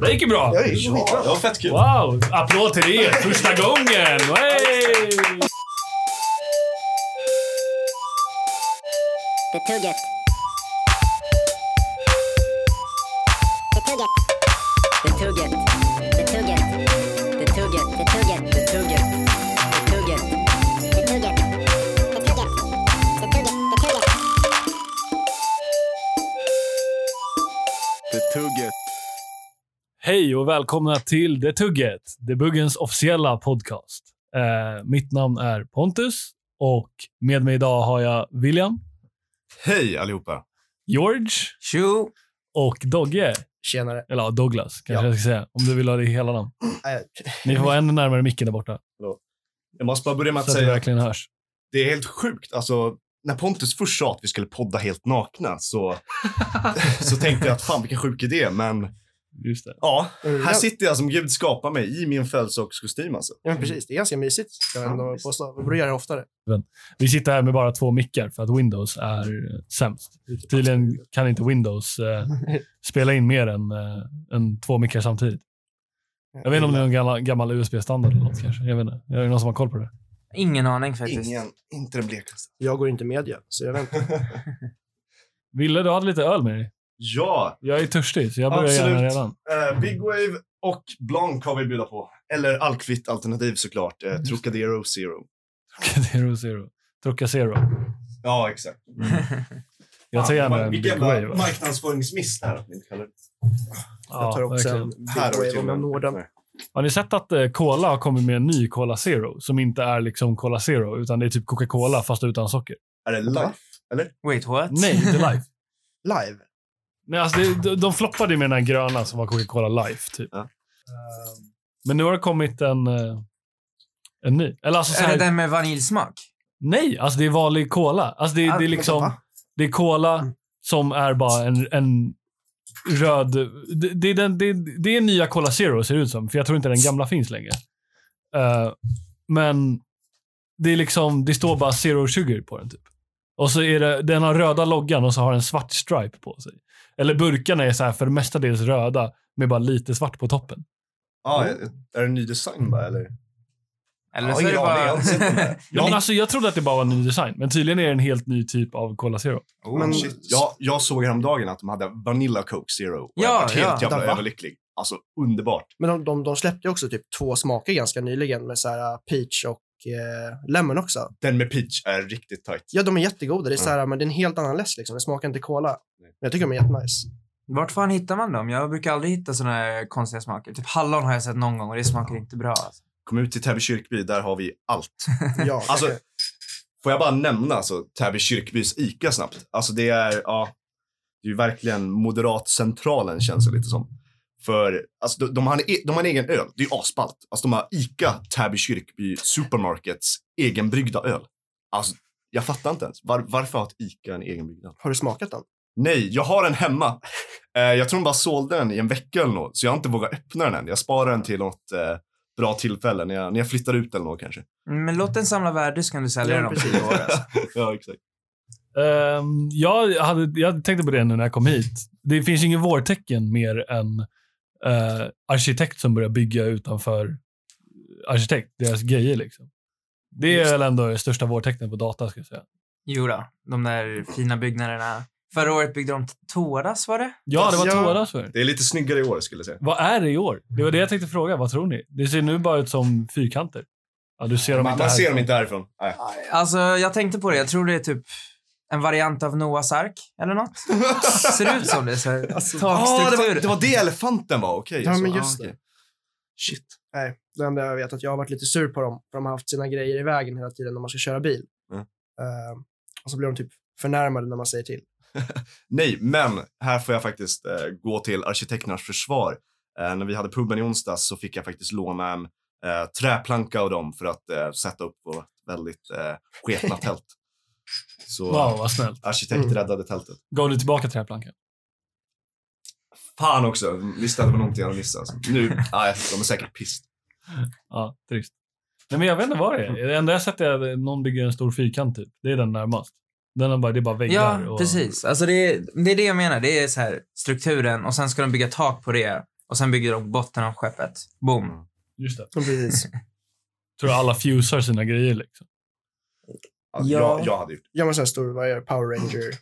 Det gick ju bra. Gick. Det var fett kul. Wow! Applåd till er första gången! Hey! Det Hej och välkomna till Det Tugget, Debuggens officiella podcast. Eh, mitt namn är Pontus och med mig idag har jag William, Hej allihopa. George Tjo! och Dogge. Tjenare. Eller ja, Douglas kanske Ja. jag ska säga. Om du vill ha det hela namn. Äh, Ni får vara ännu närmare micken där borta. Jag måste bara börja med att Så att det säga verkligen hörs. det är helt sjukt. Alltså, när Pontus först sa att vi skulle podda helt nakna så, så tänkte jag att fan vilken sjuk idé. Men Just det. ja, Mm. här sitter jag som Gud skapar mig i min födelsedagskostym alltså. Ja, men precis. Det är ganska mysigt. Ska jag ändå påstå. Vi borde göra det oftare. Vi sitter här med bara två mickar för att Windows är eh, sämst. Tydligen kan inte Windows eh, spela in mer än, eh, än två mickar samtidigt. Jag vet inte om det är någon gammal, gammal USB-standard eller något kanske. Jag vet inte. Är det någon som har koll på det? Ingen aning faktiskt. Ingen, inte den blekaste. Jag går inte media, så jag inte. Ville, du hade lite öl med dig. Ja, Jag är törstig, så jag börjar gärna Absolut. redan. eh, Big Wave och Blanc har vi bjuda på. Eller alkvitt alternativ såklart. Eh, Trocadero Zero. Trocadero Zero. Trocacero. Ja, exakt. Jag tar gärna en Big Wave. marknadsföringsmiss här. jag tar också en. Big Wave om och jag med. når den. Har ni sett att eh, Cola har kommit med en ny Cola Zero som inte är liksom Cola Zero, utan det är typ Coca-Cola fast utan socker? Är det live? Wait, what? Nej, inte live. Live. Nej, alltså det, de, de floppade ju med den här gröna som var Coca-Cola Life, typ. Ja. Ehm, Men nu har det kommit en, eh, en ny. Eller alltså så Är här, det den med vaniljsmak? Nej, alltså det är vanlig Cola. Alltså det, Ah, det är liksom... va? Det är cola Mm. som är bara en, en röd... Det, det, är den, det, det är nya Cola Zero ser det ut som, för jag tror inte den gamla finns längre. Eh, men det är liksom, det står bara Zero Sugar på den typ. Och så är det, den har röda loggan och så har den svart stripe på sig. Eller burkarna är så här för mestadels röda med bara lite svart på toppen. Ja, är är det en ny design bara eller? Eller Ja, så är det jag bara... där. Ja, men alltså, jag trodde att det bara var en ny design, men tydligen är det en helt ny typ av Cola Zero. Oh, Men- shit. Jag, jag såg häromdagen att de hade Vanilla Coke Zero. Och Ja, jag var helt ja. jävla överlycklig. Alltså underbart. Men de, de, de släppte ju också typ två smaker ganska nyligen med så här uh, peach och eh, lemon också. Den med peach är riktigt tight. Ja, de är jättegoda. Det är så här, men det är en helt annan läsk liksom. Det smakar inte cola. Men jag tycker de är jättenice. Vart fan hittar man dem? Jag brukar aldrig hitta såna här konstiga smaker. Typ hallon har jag sett någon gång och det smakar inte bra. Alltså. Kom ut till Täby kyrkby, där har vi allt. Ja, Alltså, får jag bara nämna alltså, Täby kyrkbys ICA snabbt? Alltså det är, ja, det är ju verkligen moderatcentralen känns det lite som. För alltså, de, de, har en, e- de har en egen öl, det är ju asballt. Alltså de har ICA Täby kyrkby Supermarkets egenbryggda öl. Alltså, jag fattar inte ens. Var, varför har ett ICA en egenbryggd öl? har du smakat den? Nej, jag har den hemma. Eh, jag tror de bara sålde den i en vecka eller något, så jag har inte vågat öppna den än. Jag sparar den till något eh, bra tillfälle, när jag, när jag flyttar ut eller något kanske. Men låt den samla värde så kan du sälja Ja, den om precis. tio år. Alltså. ja, exakt. Um, jag, hade, jag tänkte på det nu när jag kom hit. Det finns inget vårtecken mer än eh, arkitekt som börjar bygga utanför arkitekt, deras grejer. Liksom. Det är Just väl ändå det största vårtecknet på data, ska jag säga. Jo då, de där fina byggnaderna. Förra året byggde de Toras, var det? Ja, det var Ja. Toras för. Det är lite snyggare i år skulle jag säga. Vad är det i år? Det var det jag tänkte fråga. Vad tror ni? Det ser nu bara ut som fyrkanter. Ja, du ser dem Man, inte man ser dem inte härifrån. Nej. Alltså, jag tänkte på det. Jag tror det är typ en variant av Noahs ark eller något. Ser ut som det. Så här, Alltså, Ah, det, var, det var det elefanten var, okej. Ja, alltså. men Ah, just det. Shit. Nej, det enda jag vet är att jag har varit lite sur på dem. För de har haft sina grejer i vägen hela tiden när man ska köra bil. Mm. Eh, och så blir de typ förnärmade när man säger till. Nej, men här får jag faktiskt eh, gå till arkitekternas försvar. Eh, när vi hade puben i onsdags så fick jag faktiskt låna en eh, träplanka av dem för att eh, sätta upp på väldigt eh, sketna tält. Så Wow, vad snällt. arkitekt Mm. räddade tältet. Gav du tillbaka träplankan? Fan också, visste att det var någonting jag hade missat. Alltså. Nu, nej, de är säkert pissed. Ja, trist. Nej, men jag vet inte vad det är. Det enda jag sett är att någon bygger en stor fyrkant typ. Det är den närmast. Den bara, det är bara väggar. Ja, och, precis. Alltså det, är, det är det jag menar. Det är så här strukturen och sen ska de bygga tak på det och sen bygger de botten av skeppet. Boom. Just det. Precis. Tror jag alla fusar sina grejer liksom. Alltså, Ja. jag, jag hade gjort Gör man så här stor, vad är det, Power Ranger,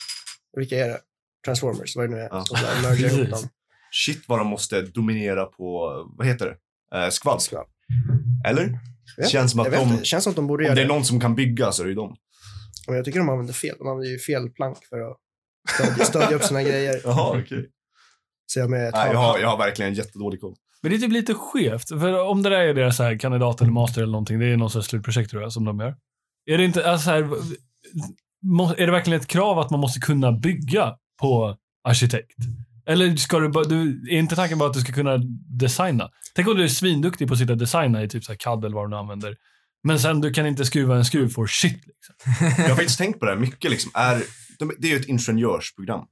vilka är det? Transformers, vad är det nu är? Ja. Som så här mergar ihop dem. Shit vad de måste dominera på, vad heter det? Eh. Skvalp. Eller? Känns som att de, det känns som att de borde om göra det det. är någon som kan bygga så är det ju de. Men jag tycker de använder fel. De använder ju fel plank för att stödja, stödja upp sina grejer. Jaha, okej. Så jag med ett Nej, jag, har, jag har verkligen jättedålig koll. Men det är typ lite skevt. För om det där är deras så här kandidat eller master eller någonting, det är någon sorts slutprojekt tror jag som de gör. Är det inte, alltså så här, är det verkligen ett krav att man måste kunna bygga på arkitekt? Eller ska du, bara- du, är inte tanken bara att du ska kunna designa? Tänk om du är svinduktig på att sitta och designa i typ så här CAD eller vad du nu använder. Men sen du kan inte skruva en skruv for shit. Liksom. Jag har faktiskt tänkt på det här mycket. Liksom. Är, de, det är ju ett ingenjörsprogram.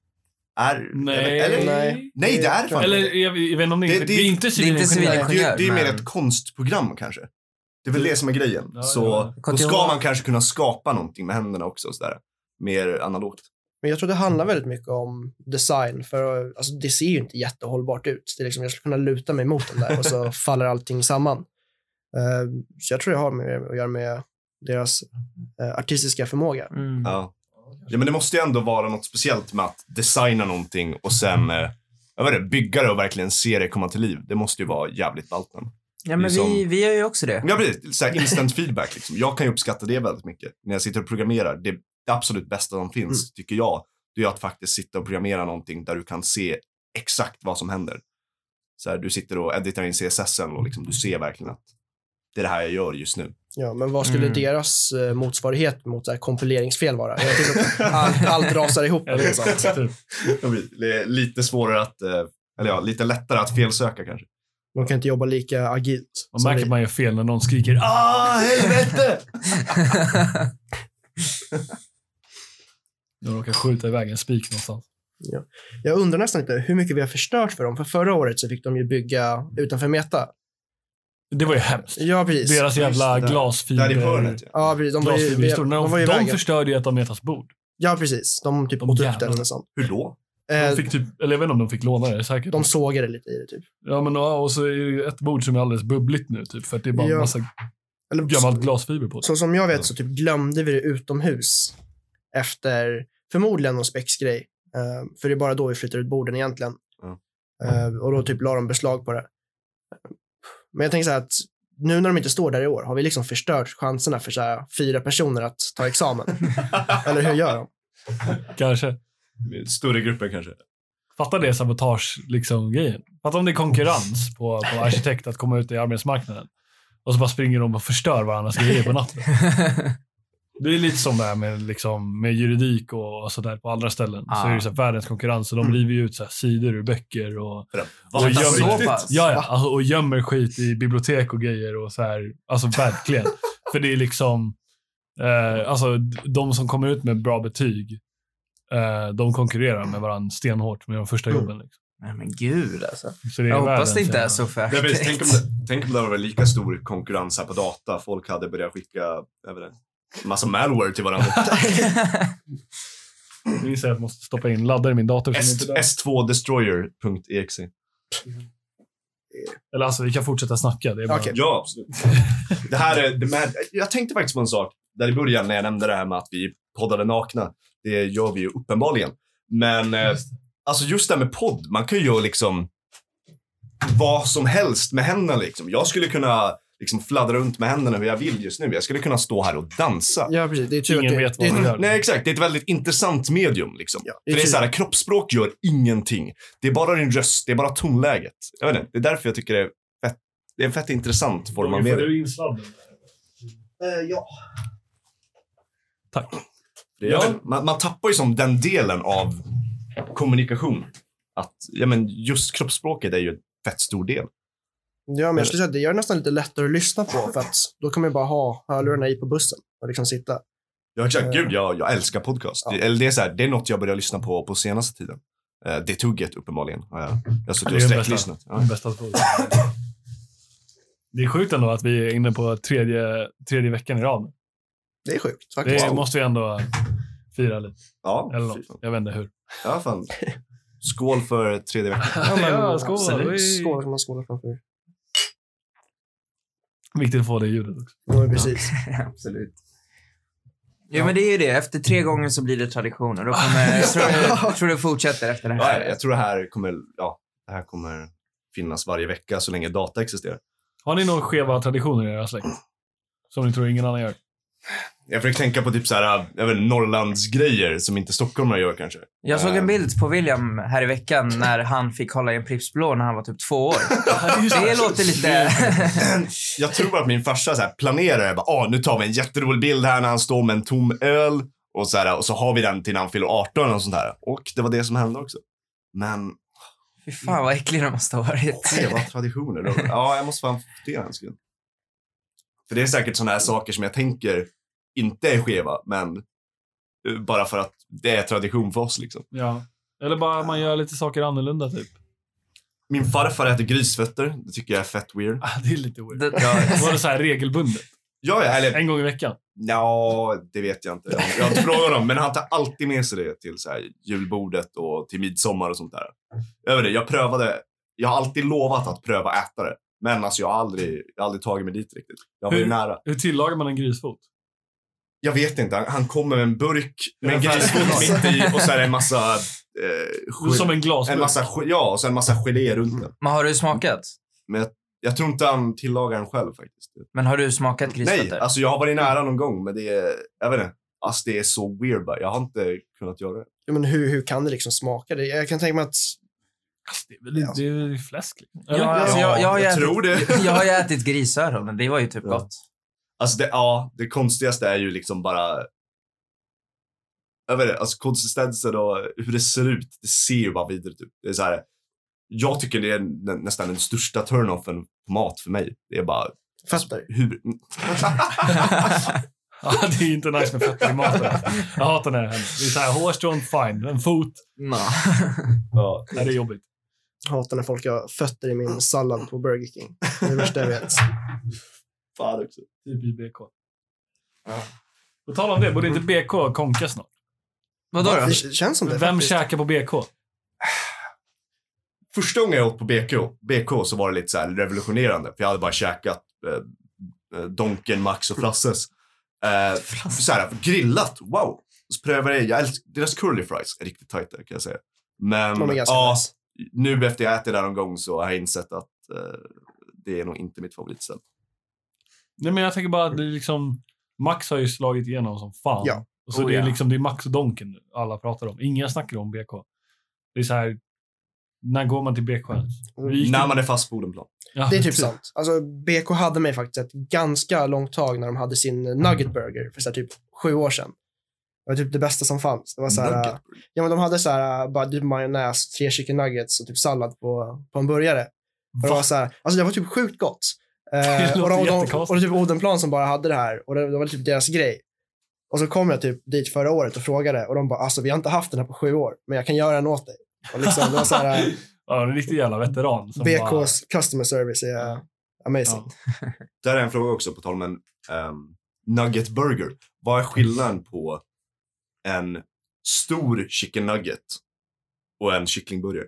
Är, Nej. Eller, Nej. nej, det är fan Eller inte det. jag, jag vet inte om det, Det- är- det- det är inte det är inte civilingenjör. civilingenjör. Det, det är mer ett konstprogram kanske. Det är väl det som är grejen. Ja, så ja. då ska man kanske kunna skapa någonting med händerna också. och Sådär. Mer analogt. Men jag tror det handlar väldigt mycket om design. För alltså, det ser ju inte jättehållbart ut. Det är liksom, jag skulle kunna luta mig mot den där och så faller allting samman. Eh, så jag tror det har med, att göra med deras eh, artistiska förmåga. Mm. Ja. ja, men det måste ju ändå vara något speciellt med att designa någonting och sen jag vet inte, bygga det och verkligen se det komma till liv. Det måste ju vara jävligt ballt. men. Ja, men är vi, som- vi gör ju också det. Ja, precis. Så här instant feedback. Liksom. Jag kan ju uppskatta det väldigt mycket. När jag sitter och programmerar. Det, det absolut bästa som finns, Mm. tycker jag, det är att faktiskt sitta och programmera någonting där du kan se exakt vad som händer. Så här, du sitter och editar in CSSen och liksom, du ser verkligen att det är det här jag gör just nu. Ja, men vad skulle Mm. deras eh, motsvarighet mot så här, kompileringsfel vara? Jag tycker att allt, allt rasar ihop. Eller sånt. Typ. Det är lite svårare att, eh, eller ja, lite lättare att felsöka kanske. De kan inte jobba lika agilt. Man som märker att man gör fel när någon skriker ah helvete! De råkar skjuta iväg en spik någonstans. Jag undrar nästan inte hur mycket vi har förstört för dem. För förra året så fick de ju bygga utanför Meta. Det var ju hemskt. Ja, precis. Deras jävla glasfiber... Där i hörnet ja. Ja, precis. De var ju, Glasfiberhistorien. de var De, ju de förstörde ju ett av Metas bord. Ja, precis. De typ De åt upp det eller sånt. Hur då? De Eh, fick typ, eller jag vet inte om de fick låna det, säkert. de sågade lite i det typ. Ja, men ja, och så är det ett bord som är alldeles bubbligt nu, typ. För att det är bara Ja. en massa Eller, gammalt glasfiber på det. Så som jag vet så typ glömde vi det utomhus efter förmodligen någon spexgrej. Eh, för det är bara då vi flyttar ut borden egentligen. Eh, och då typ la de beslag på det. Men jag tänker så här att nu när de inte står där i år, har vi liksom förstört chanserna för så här fyra personer att ta examen? Eller hur gör de? Kanske. Större grupper kanske. Fatta det sabotage, liksom, grejen. Fatta om det är konkurrens på, på arkitekt att komma ut i arbetsmarknaden. Och så bara springer de och förstör varandras grejer på natten. Det är lite som det här med, liksom, med juridik och, och sådär på andra ställen. Så Ah. är det så här, världens konkurrens och de river ju ut så här, sidor ur böcker och, Och gömmer- så så ja, ja, alltså, och gömmer skit i bibliotek och grejer. Och så här, alltså verkligen. För det är liksom, eh, alltså de som kommer ut med bra betyg, eh, de konkurrerar med varandra stenhårt med de första Mm. jobben. Liksom. Nej, men gud alltså. Så Jag hoppas det inte är jävla- så för tänk, om arkitekt. det, tänk om det var lika stor konkurrens här på data. Folk hade börjat skicka jag vet inte, massa malware till varandra. Nu inser jag att jag måste stoppa in laddare i min dator. Som inte är där. S2destroyer.exe. Eller alltså, vi kan fortsätta snacka. Det är bara... Okej. Ja, absolut. Det här är, det med, jag tänkte faktiskt på en sak där i början när jag nämnde det här med att vi poddade nakna. Det gör vi ju uppenbarligen. Men eh, alltså just det här med podd, man kan ju göra liksom vad som helst med händerna. Liksom. Jag skulle kunna liksom fladdra runt med händerna hur jag vill just nu. Jag skulle kunna stå här och dansa. Ja, precis. Det är tur Ingen det, vet vad det, man gör. Nej, exakt. Det är ett väldigt intressant medium. Liksom. Ja, För det är så här, kroppsspråk gör ingenting. Det är bara din röst, det är bara tonläget. Jag vet inte, det är därför jag tycker det är fett, det är en fett intressant form av Får medium. du in sladden? Eh, ja. Tack. Det är, man, man tappar ju som den delen av kommunikation. Att, ja men just kroppsspråket är ju en fett stor del. Ja, men jag skulle säga att det gör det nästan lite lättare att lyssna på för att då kan man ju bara ha hörlurarna i på bussen och liksom sitta. Ja, exakt. Eh. Gud, jag, jag älskar podcast. Ja. Det, eller det är så här, det är något jag börjar lyssna på på senaste tiden. Eh, det tugget uppenbarligen. har Jag, har suttit Det och är sträcklyssnat. Ja. Den bästa. Det är sjukt ändå att vi är inne på tredje, tredje veckan i rad. Det är sjukt Det faktiskt. måste vi ändå... Fira lite. Ja, Eller något. Jag vet inte hur. ja fan. Skål för tredje veckan. Ja, men Ja, skål. absolut. Skål man skåla framför. Viktigt att få det ljudet också. Ja, precis. Absolut. Jo, men det är ju det. Efter tre gånger så blir det tradition. Och då kommer, jag tror, jag tror det fortsätter efter det Ja, här. jag tror det här kommer, ja, det här kommer finnas varje vecka så länge data existerar. Har ni några skeva traditioner i era släkt? Som ni tror ingen annan gör? Jag försöker tänka på typ så här, jag vet, inte, Norrlandsgrejer som inte stockholmare gör kanske. Jag såg en Eh, bild på William här i veckan när han fick hålla i en Pripps Blå när han var typ två år. Det låter lite... Jag tror att min farsa så här planerar, bara, ah, nu tar vi en jätterolig bild här när han står med en tom öl och så, här, och så har vi den till när han fyller 18 och sånt där. Och det var det som hände också. Men Fy fan vad äcklig den måste ha varit. skeva traditioner. Då. Ja, jag måste fan fundera en sekund. För det är säkert sådana här saker som jag tänker inte är skeva, men eh, bara för att det är tradition för oss liksom. Ja. Eller bara man gör lite saker annorlunda typ. Min farfar äter grisfötter. Det tycker jag är fett weird. Ah, det är lite weird. Det- Var det så här regelbundet? Ja, ja, eller En gång i veckan? Ja, det vet jag inte. Jag, jag har inte frågat honom, men han tar alltid med sig det till så här, julbordet och till midsommar och sånt där. Över det, jag prövade, jag har alltid lovat att pröva äta det. Men alltså jag har aldrig, jag har aldrig tagit mig dit riktigt. Jag var ju Hur- nära. Hur tillagar man en grisfot? Jag vet inte, han, han kommer med en burk med en grisfot mitt i och så är det en massa... Eh, Som en glasburk? en massa, ja, och så en massa gelé runt den. Men har du smakat? Men jag, jag tror inte han tillagar den själv faktiskt. Men har du smakat grisfötter? Nej, alltså jag har varit nära någon gång, men det är, jag vet inte. Alltså det är så weird bara. Jag har inte kunnat göra det. Ja, men hur, hur kan det liksom smaka? Det? Jag kan tänka mig att Alltså, det är väl det är väl fläsk? Liksom. Ja, Eller? alltså, jag, jag, har ju jag ätit, tror det. jag har ju ätit grisöron, men det var ju typ Ja. gott. Alltså det, ja, det konstigaste är ju liksom bara... Jag vet inte, alltså konsistensen och hur det ser ut, det ser ju bara vidrigt ut. Det är så här, jag tycker det är nä, nästan den största turn-offen på mat för mig. Det är bara fötter. hur... Ja, det är inte nice med fötter i maten. Jag hatar när det händer. Det är så här, hårstrån, fine. En fot, ja, nej, det är jobbigt. Hatar när folk har fötter i min sallad på Burger King. Det är det värsta jag vet. fan också. Typ i BK. På tal om det, borde inte BK konka snart? Vadå då? Det känns som det. Vem faktiskt. käkar på BK? Första gången jag åt på BK, BK så var det lite så här revolutionerande. För jag hade bara käkat eh, eh, Donken, Max och Frasses. Eh, så här, grillat, wow. Så prövade jag, jag älskar, deras curly fries är riktigt tajta kan jag säga. Men ja, nice. Nu efter jag ätit där någon gång så har jag insett att eh, det är nog inte mitt favoritställe. Nej, men jag tänker bara att det är liksom... Max har ju slagit igenom som fan. Ja. Och så Oh, det är ja. liksom det är Max och Donken nu alla pratar om. Ingen snackar om BK. Det är så här... När går man till BK gick När man är fast på Odenplan. Ja, Det är typ sant. Alltså, BK hade mig faktiskt ett ganska långt tag när de hade sin Nugget Burger för så här, typ sju år sedan. Det var typ det bästa som fanns. Det var så här, ja, men de hade så här, bara typ majonnäs, tre chicken nuggets och typ sallad på, på en burgare. Och det, Va? var så här, alltså det var typ sjukt gott. Det Eh, låter och, de, och, de, jättekonstigt. och det var typ Odenplan som bara hade det här och det, det var typ deras grej. Och så kom jag typ dit förra året och frågade och de bara, alltså vi har inte haft den här på sju år, men jag kan göra den åt dig. Och liksom, det var så här, eh, Ja, en riktig jävla veteran. Som bara, BKs customer service är amazing. Ja. Där är en fråga också på tal om en ehm, nugget burger. Vad är skillnaden på en stor chicken nugget och en kycklingburgare?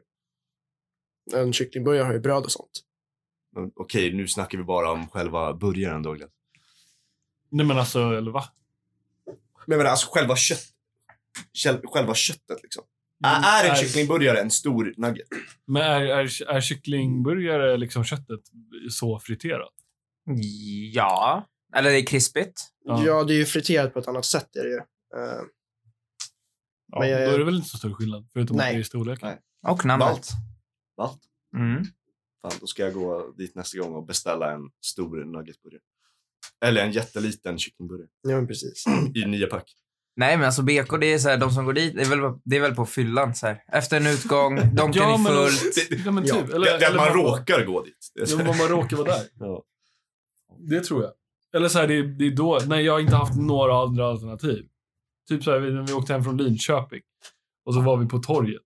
En kycklingburgare har ju bröd och sånt. Men Okej, nu snackar vi bara om själva burgaren Douglas. Nej men alltså, eller va? Men menar, alltså själva kött... Själva köttet liksom. Mm, Är en kycklingburgare en stor nugget? Men är, är, är kycklingburgare liksom köttet så friterat? Ja. Eller det är krispigt. Ja. Ja. det är ju friterat på ett annat sätt. Är det ju. Eh, Ja, Men jag- Då är det väl inte så stor skillnad, förutom Nej. att det är i storlek. Nej. Och namnet. Valt. Valt. Mm. Fan, då ska jag gå dit nästa gång och beställa en stor nuggetburgare. Eller en jätteliten kycklingburgare ja, men precis. i nio pack. Nej, men alltså BK, det är så här, de som går dit, det är väl, det är väl på fyllan så här. Efter en utgång, donken Ja, är men- full. Ja, men Ja, typ. Det, Eller, det är att eller man bara- råkar gå dit. Det Ja, man bara råkar vara där. Ja. Det tror jag. Eller så här, det, är- det är då, nej jag har inte haft några andra alternativ. Typ så här, vi- när vi åkte hem från Linköping och så var vi på torget.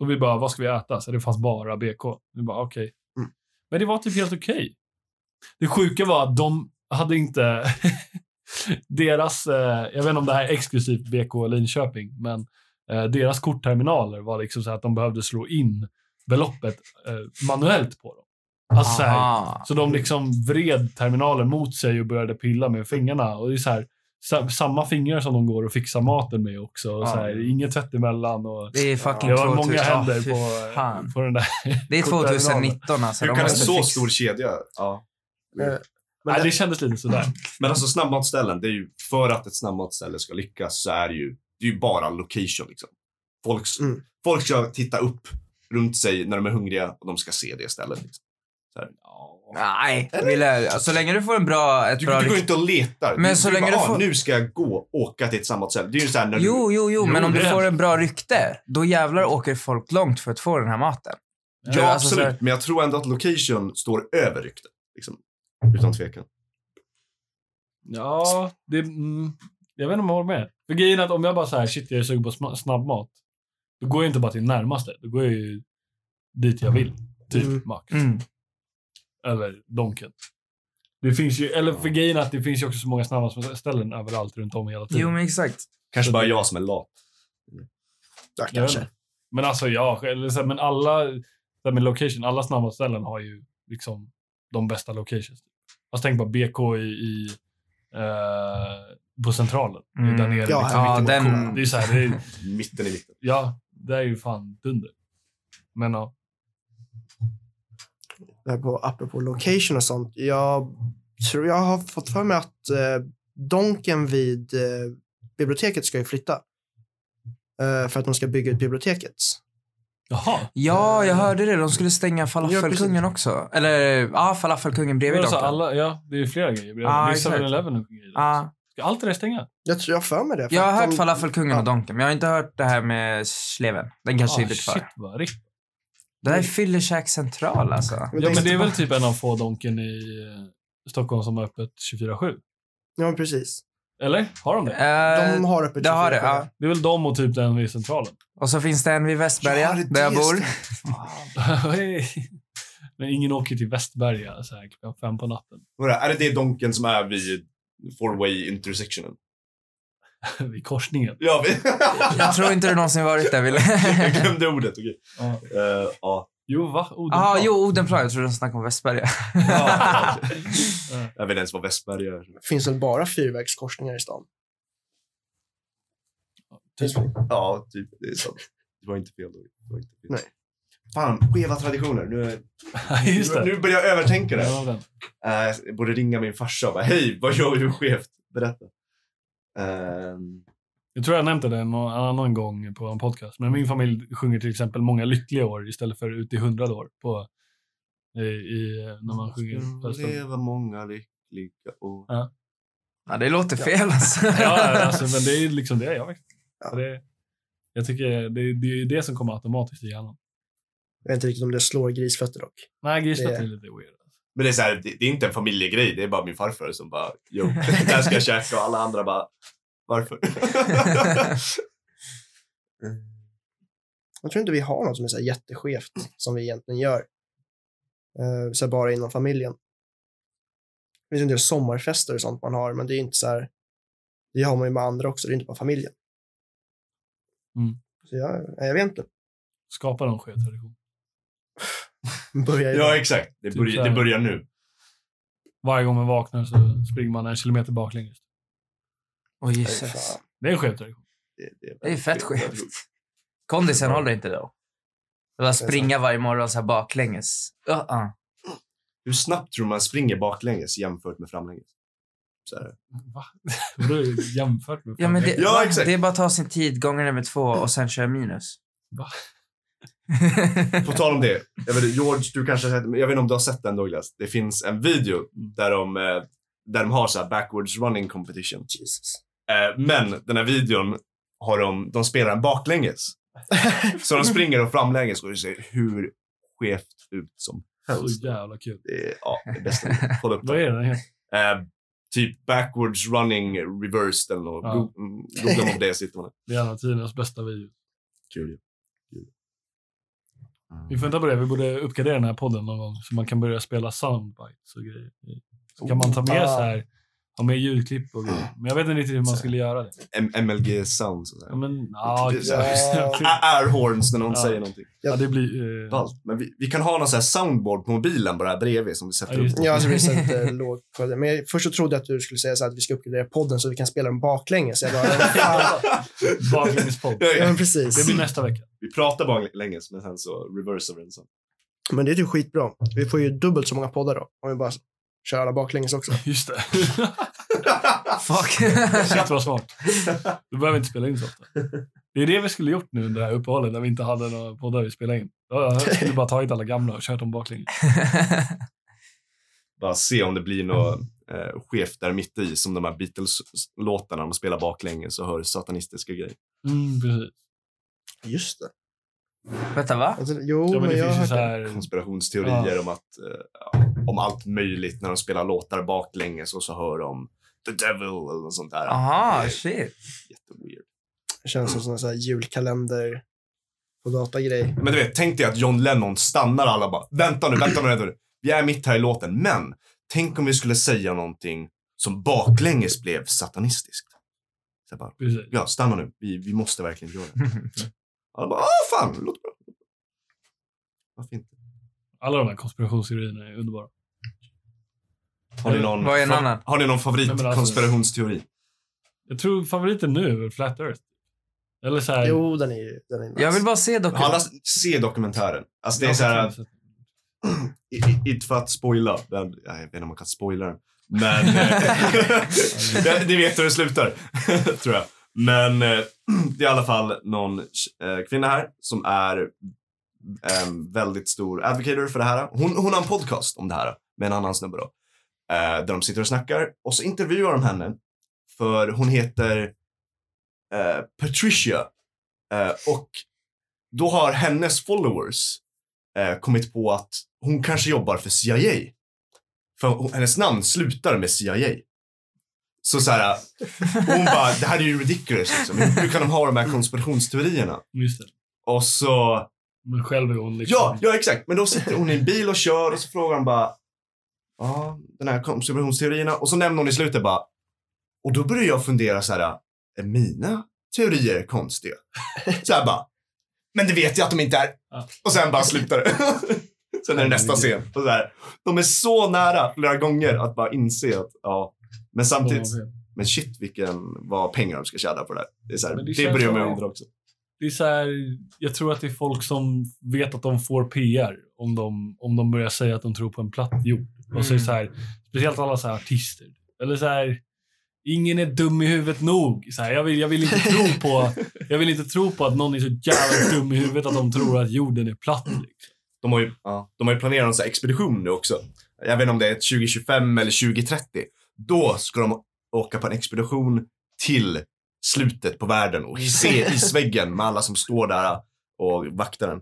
Och vi bara, vad ska vi äta? Så det fanns bara BK. Vi bara, okej. Mm. Men det var typ helt okej. Det sjuka var att de hade inte... deras, eh, jag vet inte om det här är exklusivt BK Linköping, men eh, deras kortterminaler var liksom så att de behövde slå in beloppet eh, manuellt på dem. Alltså så, här, så de liksom vred terminalen mot sig och började pilla med fingrarna. Och det är så här, samma fingrar som de går och fixar maten med också. Och så Ja. här, inget tvätt emellan. Och, Det är fucking det var 2000. många händer Ja, på, fan. på den där. Det är kortterminalen. 2019 alltså. Hur De kan en så fixa- stor kedja... Ja. Eh, Men Nej, det, det kändes lite sådär. Men alltså snabbmatsställen, det är ju, för att ett snabbmatsställe ska lyckas så är det ju, det är ju bara location liksom. Folk, Mm. folk ska titta upp runt sig när de är hungriga och de ska se det stället. Liksom. Så här, ja. Nej, vi lär, så länge du får en bra, ett Du, bra du går inte och letar. Men du, så du länge bara, du får- ah, nu ska jag gå åka till ett snabbmatsställe. Det är ju så här när Jo, jo, jo, men om du får en bra rykte, då jävlar åker folk långt för att få den här maten. du... Ja, alltså så absolut. här- Men jag tror ändå att location står över rykte. Liksom. Utan tvekan. Ja, det, mm, jag vet inte om jag håller med. För grejen är att om jag bara så här, shit jag är sugen på snabbmat. Då går jag inte bara till närmaste. Då går jag ju dit jag vill. Typ Mm. Max. Mm. Eller Donken. Det finns ju, eller för grejen är att det finns ju också så många snabba ställen överallt runt om hela tiden. Jo, men exakt. Kanske Så bara det- jag som är lat. ja, Jag kanske. Men alltså ja, eller så här, men alla, här med location, alla snabba ställen har ju liksom de bästa locations. Alltså tänk på BK i, i eh, på Centralen. Mm. Där nere. Ja, liksom, Ja, mitt i den-. Det är så här, det är, Mitten i mitten. ja, det är ju fan dunder. Men ja. På, apropå location och sånt. Jag tror jag har fått för mig att eh, Donken vid eh, biblioteket ska ju flytta. Eh, för att de ska bygga ut biblioteket. Jaha. Ja, jag hörde det. De skulle stänga Ja, falafelkungen också. Eller, ja, falafelkungen bredvid Alltså, alla, ja, det är ju flera grejer. Det Ja, är exakt. 7-Eleven och grejer. Ja, Ska allt det där stänga? Jag tror jag har för mig det. för jag har hört de- falafelkungen ja. och Donken, men jag har inte hört det här med sleven. Den kanske är Ah, lite shit för. vad ripp. Det här är fyllekäk central alltså. Men Ja, det- men det är väl typ en av få Donken i eh, Stockholm som har öppet 24-7? Ja, men precis. Eller? Har de det? Eh, De har öppet det har det, 24/7. ja. Det är väl de och typ den vid Centralen. Och så finns det en vid Västberga, Ja, det där jag det bor. Men ingen åker till Västberga så här klockan fem på natten. Är det det donken som är vid four-way intersectionen? Vid korsningen. Ja, vi... Jag tror inte du någonsin varit där, Wille. jag glömde ordet. Okej. Ja. Eh, ja. Jo, va? Odenplan. Ja, jo, Odenplan. Jag tror de snackade om Västberga. Ja. Jag vet inte ens vad Västberga är. Det finns väl bara fyrvägskorsningar i stan. Typ. Ja, typ. Det är sant. Det var inte fel. då. Det var inte fel. Nej. Fan, skeva traditioner. Nu, Just nu, nu börjar jag övertänka det. Ja. Uh, jag borde ringa min farsa och bara, hej, vad gör du skevt? Berätta. Ehm, Jag tror jag nämnde det någon annan gång på en podcast. Men min familj sjunger till exempel många lyckliga år istället för ut i hundrade år. På, i, i, när man sjunger. leva många lyckliga år. Ja, det låter fel alltså. Ja, alltså, men det är liksom det jag vet. Ja. Det, jag tycker det, det är det som kommer automatiskt i hjärnan. Jag vet inte riktigt om det slår grisfötter dock. Nej, grisfötter Det- är lite weird. Men det är, så här, det, det är inte en familjegrej, det är bara min farfar som bara, jo, det här ska jag käka och alla andra bara, varför? Jag tror inte vi har något som är så här jätteskevt som vi egentligen gör. Uh, så här bara inom familjen. Det finns en del sommarfester och sånt man har, men det är inte så här. Det har man ju med andra också, det är inte bara familjen. Mm. Så jag, jag vet inte. Skapa någon skev tradition. Börja ja, exakt. Det Typ här. det börjar nu. Varje gång man vaknar så springer man en kilometer baklänges. Åh Nej, Jesus. Det är en skev tradition. Det, Det är fett skevt. Kondisen håller inte då. Det var springa varje morgon så här baklänges. Uh-uh. Hur snabbt tror man springer baklänges jämfört med framlänges? Så här. Va? Vadå jämfört med Ja, men det, Ja, exakt. det är bara att ta sin tid gånger det med två och sen köra minus. Va? På tal om det. Jag vet, inte, George, du kanske jag vet inte om du har sett den Douglas. Det finns en video där de, eh, där de har så här backwards running competition. Jesus. Eh, Men den här videon har de, de spelar en baklänges. Så de springer och framlänges och det ser hur skevt ut som helst. Så jävla kul. Det är, ja, det är bästa. Kolla upp Vad det. är den heter? Eh, typ backwards running reversed eller något. Ja. Mm, Googla man på det sitter man. Det är en av tidernas bästa video. Kul ju. Kul. Vi får vänta på det. Vi borde uppgradera den här podden någon gång så man kan börja spela soundbites och grejer. Så kan man ta med Ah. så här, Ha med ljudklipp och grejer. Men jag vet inte riktigt hur man skulle göra det. M- MLG sounds och så Ja, men, ja, Det är så här- Ja. A- Air horns när någon Ja. säger någonting. ja, det blir... Ballt. Men vi, vi kan ha någon sån här soundboard på mobilen bara här bredvid som vi sätter Ja, upp. Ja, alltså, vi sätter låg på det. Men jag, först så trodde jag att du skulle säga så att vi ska uppgradera podden så vi kan spela den baklänges. Baklängespodd. Ja, ja, ja. men precis. Det blir nästa vecka. Vi pratar baklänges men sen så reversar vi den sen. Men det är typ skitbra. Vi får ju dubbelt så många poddar då. Om vi bara kör alla baklänges också. Just det. Fuck. Shit vad smart. Då behöver vi inte spela in så ofta. Det är det vi skulle gjort nu under det här uppehållet när vi inte hade några poddar vi spelade in. Jag skulle bara tagit alla gamla och kört dem baklänges. Bara se om det blir något eh, skevt där mitt i som de här Beatles-låtarna de spelar baklänges och hör satanistiska grejer. Mm, precis. Just det. Vänta, va? Alltså, jo, Ja, men men det jag finns ju så här... Konspirationsteorier Ja. om att eh, om allt möjligt när de spelar låtar baklänges och så hör de The Devil eller något sånt där. Aha, shit. Jätteweird. Det känns som sån här julkalender på datagrej. Men du vet, tänk dig att John Lennon stannar alla bara, vänta nu, vänta nu, vänta nu. Vi är mitt här i låten, men tänk om vi skulle säga någonting som baklänges blev satanistiskt. Så bara, ja, stanna nu, vi, vi måste verkligen göra det. Alla bara, ah fan, det låter bra. Varför inte? Alla de här konspirationsteorierna är underbara. Har ni någon, Vad är en annan? Har ni någon men alltså- favoritkonspirationsteori? Jag tror favoriten nu är Flat Earth. Eller så här... Jo, den är ju den är nice. Jag vill bara se dock. Alla se dokumentären. Alltså det är så här, inte för att spoila, den, jag vet inte om man kan spoila den. Men eh, det, det vet hur det slutar, tror jag. Men eh, det är i alla fall någon eh, kvinna här som är en väldigt stor advocator för det här. Hon, hon har en podcast om det här med en annan snubbe då. Eh, där de sitter och snackar och så intervjuar de henne för hon heter eh, Patricia eh, och då har hennes followers eh, kommit på att hon kanske jobbar för CIA. För hennes namn slutar med CIA. Så så här, hon bara, det här är ju ridiculous liksom. Hur, kan de ha de här konspirationsteorierna? Just det. Och så, Men själv är hon liksom... ja, ja exakt. Men då sitter hon i en bil och kör och så frågar han bara, ja, den här konspirationsteorierna. Och så nämner hon i slutet bara, och då börjar jag fundera så här, är mina teorier konstiga? Så här bara, men det vet jag att de inte är. Och sen bara slutar det. sen är det nästa scen. Och så här, de är så nära flera gånger att bara inse att, ja. Men samtidigt, men shit vilken, vad pengar de ska tjäna på det här. Det, är så här, Men det det, bryr jag mig om också. Det är så här, jag tror att det är folk som vet att de får PR om de, om de börjar säga att de tror på en platt jord. Och så är det så här, speciellt alla så här artister. Eller så här, ingen är dum i huvudet nog. Så här, jag, vill, jag, vill inte tro på, jag vill inte tro på att någon är så jävla dum i huvudet att de tror att jorden är platt. Liksom. De har ju, ja, de har ju planerat en expedition nu också. Jag vet inte om det är 2025 eller 2030. Då ska de åka på en expedition till slutet på världen och se isväggen med alla som står där och vaktar den.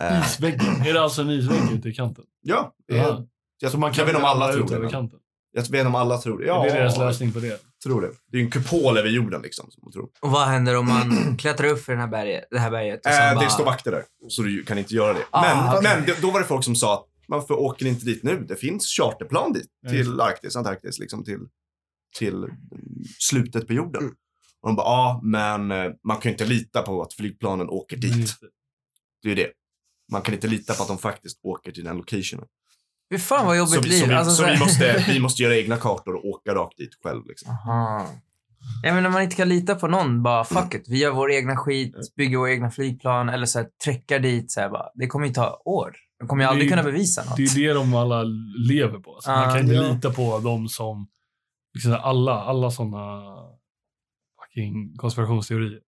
Eh, Isväggen. Är det alltså en isvägg ute i kanten? ja, det är, Ja. jag, Så man kan jag vet inte om alla tror det. kanten? Jag vet inte om alla tror det. Ja, är det deras lösning på det? tror det. Det är en kupol över jorden liksom. Som man tror. Och vad händer om man klättrar upp för den här berget, det här berget? Och sen Eh, bara... Det står vakter där, så du kan inte göra det. Ah, men okej. men då var det folk som sa att varför åker ni inte dit nu? Det finns charterplan dit, till Arktis, Antarktis, liksom till, till mm, slutet på jorden. Mm. Och de bara, ja, men eh, man kan ju inte lita på att flygplanen åker dit. Just det. Det är ju det. Man kan inte lita på att de faktiskt åker till den locationen. Fy fan vad jobbigt Så, vi- liv. så, vi, Alltså, så så vi, måste, vi måste göra egna kartor och åka rakt dit själv. Liksom. Aha. Ja, men när man inte kan lita på någon, bara fuck it. Vi gör vår egna skit, bygger våra egna flygplan eller så här, träckar dit. Så här, bara. Det kommer ju ta år. De kommer ju Det är aldrig kunna bevisa något. Det är det de alla lever på. Så man kan inte ja. lita på de som... Liksom alla, alla såna fucking konspirationsteorier.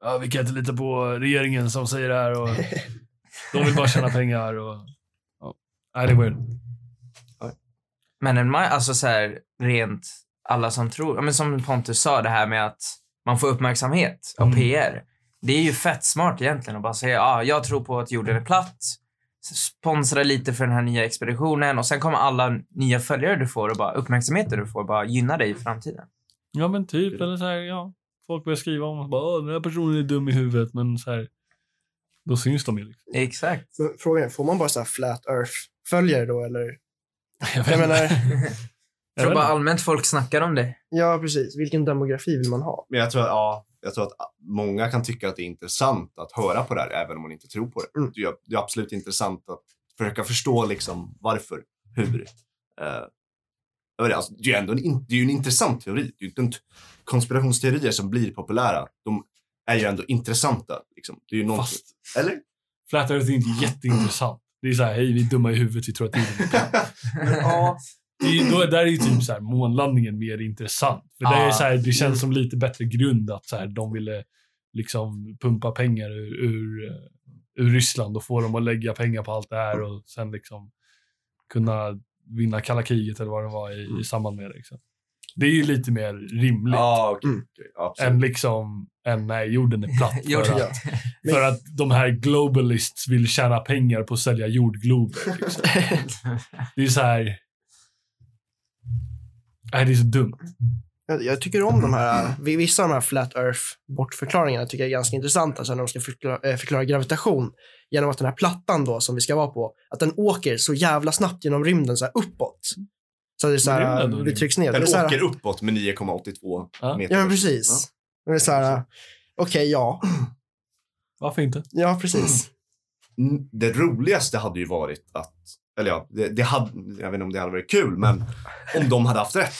Ja, vi kan inte lita på regeringen som säger det här och de vill bara tjäna pengar. Och, ja. Nej, det är weird. Men en, ma- alltså så här, rent alla som tror, men som Pontus sa, det här med att man får uppmärksamhet och Mm. PR. Det är ju fett smart egentligen att bara säga, ja, ah, jag tror på att jorden är platt. Sponsra lite för den här nya expeditionen och sen kommer alla nya följare du får och bara uppmärksamheter du får bara gynna dig i framtiden. Ja, men typ. Eller så här, ja. Folk börjar skriva om att bara, "Åh, den här personen är dum i huvudet, men så här, då syns de ju. Liksom. Exakt. Men Frågan är, får man bara så här flat earth-följare då eller? Jag, vet Jag menar, Jag tror bara allmänt folk snackar om det. Ja, precis. Vilken demografi vill man ha? Men jag tror, att, ja, jag tror att många kan tycka att det är intressant att höra på det här, även om man inte tror på det. Mm. Det, är, det är absolut intressant att försöka förstå liksom varför, hur. Eh, alltså, det är ju ändå en, in- det är en intressant teori. Det är ju inte en konspirationsteorier som blir populära. De är ju ändå intressanta. Liksom. Det är ju någonting. Fast Eller? Flat Earth är inte jätteintressant. Det är så här, hej vi är dumma i huvudet, vi tror att tiden är. Ja. Det då, där är ju typ så här, månlandningen mer intressant. För det, är Ja. så här, det känns som lite bättre grund att så här, de ville liksom pumpa pengar ur, ur, eh, ur Ryssland och få dem att lägga pengar på allt det här och sen liksom kunna vinna kalla kriget eller vad det var i, i samband med det. Liksom. Det är ju lite mer rimligt Ja, okej. Mm. okej, absolut. än liksom än nej, jorden är platt. För, att, för att de här globalists vill tjäna pengar på att sälja jordglober. Liksom. Det är så här... Nej, det är så dumt. Jag, jag tycker om de här, vi- vissa av de här flat earth bortförklaringarna tycker jag är ganska intressanta. Så när de ska förklara, eh, förklara gravitation genom att den här plattan då som vi ska vara på, att den åker så jävla snabbt genom rymden så här uppåt. Så det är så här, det trycks ner. Den det är så här, åker uppåt med 9,82 Ja. meter. Ja, men precis. Det är så här, okej, ja. Varför inte? Ja, precis. Mm, Det roligaste hade ju varit att, eller ja, det, det hade, jag vet inte om det hade varit kul, men om de hade haft rätt.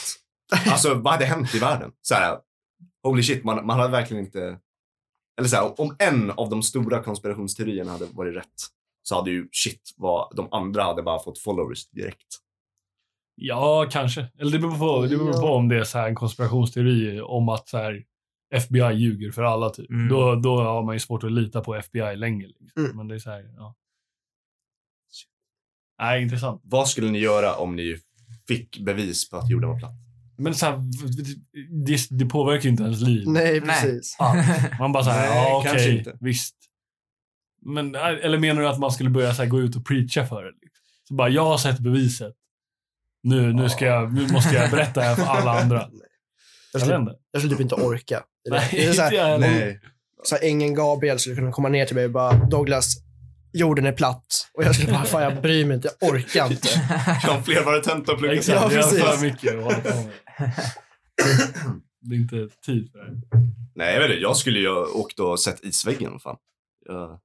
Alltså vad hade hänt i världen? Så här, holy shit, man, man hade verkligen inte, eller så här, om en av de stora konspirationsteorierna hade varit rätt så hade ju shit, vad, de andra hade bara fått followers direkt. Ja, kanske. Eller det beror på, det beror på Ja. om det är så här en konspirationsteori om att så här, FBI ljuger för alla. Typ. Mm. Då, då har man ju svårt att lita på FBI länge. Liksom. Mm. Men det är så här, ja. Nej, intressant. Vad skulle ni göra om ni fick bevis på att jorden var platt? Men så här, det, det påverkar ju inte ens liv. Nej, Nej. precis. Man bara såhär, Nej, ja kanske okej, inte. visst. Men, eller menar du att man skulle börja så här, gå ut och preacha för det? Liksom? Så bara, jag har sett beviset. Nu, nu, ska jag, nu måste jag berätta det här för alla andra. Jag skulle, inte. jag skulle typ inte orka. Nej, det är så här, om, så här, ängeln Gabriel skulle kunna komma ner till mig och bara, Douglas, jorden är platt. Och jag skulle bara, fan jag bryr mig inte, jag orkar inte. Jag har flervarigt tenta att plugga Exakt, Ja, det är precis. för mycket att hålla på med. Det är inte tid för det. Nej, jag vet inte. Jag skulle ju ha åkt och sett isväggen. Fan, jag...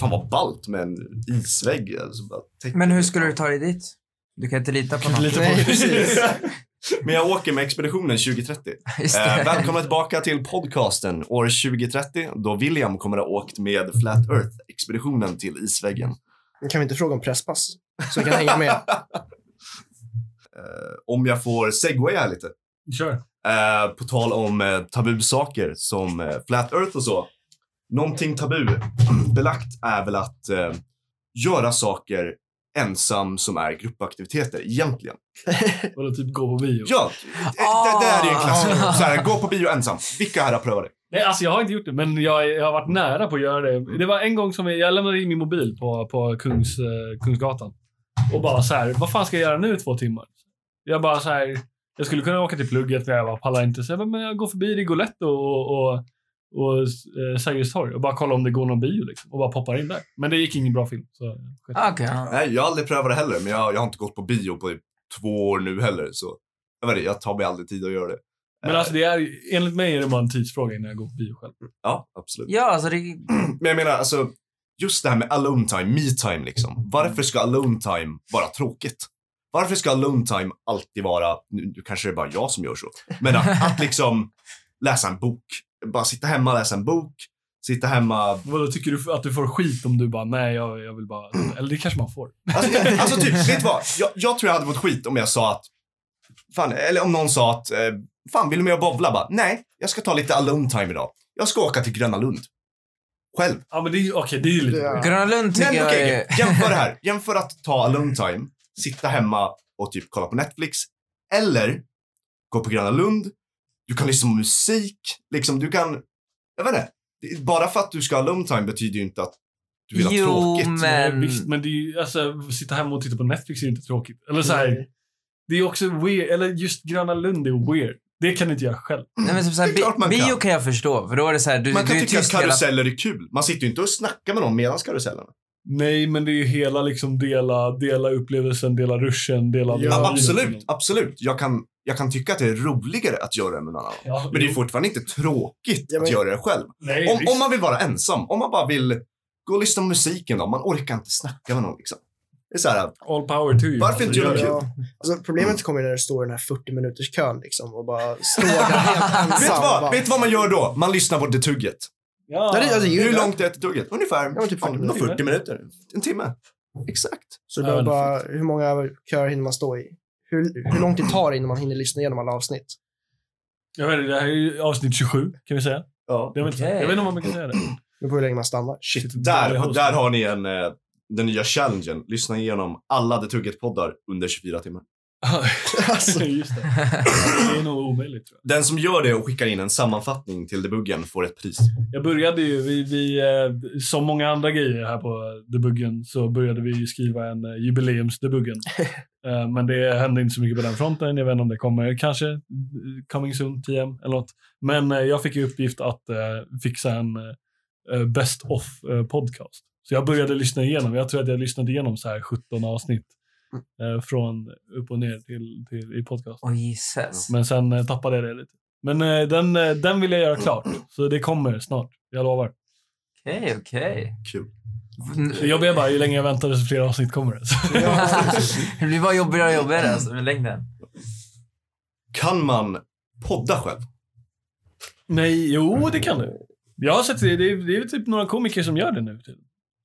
fan vad ballt med en isvägg. Alltså, bara Men hur skulle du ta dig dit? Du kan inte lita på någon. lita Nej, på precis. Men jag åker med expeditionen 2030. Just Eh, välkomna tillbaka till podcasten år 2030 då William kommer att ha åkt med Flat Earth-expeditionen till isväggen. Kan vi inte fråga om presspass? Så vi kan hänga med. Eh, om jag får segwaya här lite. Kör. Eh, på tal om eh, tabusaker som eh, Flat Earth och så. Någonting tabubelagt är väl att eh, göra saker ensam som är gruppaktiviteter egentligen. Eller typ gå på bio. Ja, det, det, det är ju en klassiker. Ah. Så här, gå på bio ensam. Vilka här har prövat det? Nej, alltså jag har inte gjort det, men jag, jag har varit nära på att göra det. Det var en gång som jag, jag lämnade in min mobil på, på Kungs, eh, Kungsgatan. Och bara så här, vad fan ska jag göra nu i två timmar? Jag bara så här, jag skulle kunna åka till plugget, men jag bara pallar inte. Så jag, bara, men jag går förbi Rigoletto och, och, och eh, Sergels torg och bara kollar om det går någon bio liksom. Och bara poppar in där. Men det gick ingen bra film. Så, skit. Ah, ja. Nej, jag har aldrig prövat det heller, men jag, jag har inte gått på bio på två år nu heller. Så jag, vet inte, jag tar mig aldrig tid att göra det. Men alltså det är, enligt mig är det bara en tidsfråga innan jag går på bio själv. Ja, absolut. Ja, alltså det... Men jag menar, alltså, just det här med alone time, me time liksom. Varför ska alone time vara tråkigt? Varför ska alone time alltid vara, nu, nu kanske det är bara jag som gör så, men att, att liksom läsa en bok. Bara sitta hemma och läsa en bok, sitta hemma. Vadå, tycker du att du får skit om du bara, nej jag, jag vill bara... Eller det kanske man får. Alltså, alltså typ, vet du vad? Jag, jag tror jag hade fått skit om jag sa att, fan, eller om någon sa att, eh, fan vill du med och bowla? Bara, nej, jag ska ta lite alone time idag. Jag ska åka till Gröna Lund. Själv. Ja men det är okej det är ju lite... Ja. Gröna Lund tycker men jag okej, är... jämför det här. Jämför att ta alone time, sitta hemma och typ kolla på Netflix. Eller gå på Gröna Lund. Du kan lyssna på musik. Liksom, du kan, jag vet inte. Bara för att du ska ha alone time betyder ju inte att du vill ha Jo, tråkigt. men- Nej, visst, men det är ju, alltså, sitta hemma och titta på Netflix är ju inte tråkigt. Eller så här, det är också weird, eller just Gröna Lund är weird. Det kan inte jag själv. Nej, men typ såhär, Det är man bio kan. kan jag förstå, för då är det såhär, du, Man kan du tycka att hela... karuseller är kul. Man sitter ju inte och snackar med någon medan karusellen. Nej, men det är ju hela liksom dela, dela upplevelsen, dela ruschen, dela... Ja, absolut, absolut. Jag kan, jag kan tycka att det är roligare att göra det med någon annan. Ja, Men det är fortfarande inte tråkigt Ja, men- att göra det själv. Nej, Om, visst. om man vill vara ensam, om man bara vill gå och lyssna på musiken då, man orkar inte snacka med någon liksom. Det är så här, All power to you. Varför inte göra? Ja, alltså problemet kommer när det står i den här 40 minuters kön liksom och bara står där helt ensam. vet, du vad, bara, vet vad man gör då? Man lyssnar på det tugget. Ja. Ja, det- alltså, Hur långt är det till tugget? Ungefär men typ 40 ja, minuter. 40 minuter. En timme. Exakt. Så det Ja, det bara, hur många köer hinner man stå i? Hur, hur lång tid tar det innan man hinner lyssna igenom alla avsnitt? Jag vet inte, det här är ju avsnitt 27, kan vi säga. Ja. Jag vet, inte, Okej. jag vet inte om man kan säga det. Det beror på hur länge man stannar. Shit, där, där har ni en, eh, den nya challengen. Lyssna igenom alla det tugget-poddar under 24 timmar. Alltså. Just det. Det är nog omöjligt tror jag. Den som gör det och skickar in en sammanfattning till debuggen får ett pris. Jag började ju, vi, vi, eh, som många andra grejer här på debuggen, så började vi skriva en eh, jubileumsdebuggen. Eh, Men det hände inte så mycket på den fronten. Jag vet inte om det kommer, kanske coming soon, TM eller något. Men jag fick i uppgift att fixa en best of podcast. Så jag började lyssna igenom. Jag tror att jag lyssnade igenom så här 17 avsnitt. eh, Från upp och ner till, till i podcast. Åh gisses. Men sen eh, tappade jag det lite. Men eh, den, eh, den vill jag göra klart. Så det kommer snart. Jag lovar. Okej, okej. Kul. Det jobbiga är bara, ju längre jag väntar desto fler avsnitt kommer det. Så. det blir bara jobbigare och jobbigare alltså, med längden. Kan man podda själv? Nej, jo det kan du. Jag har sett det. Det är, det är typ några komiker som gör det nu. Typ,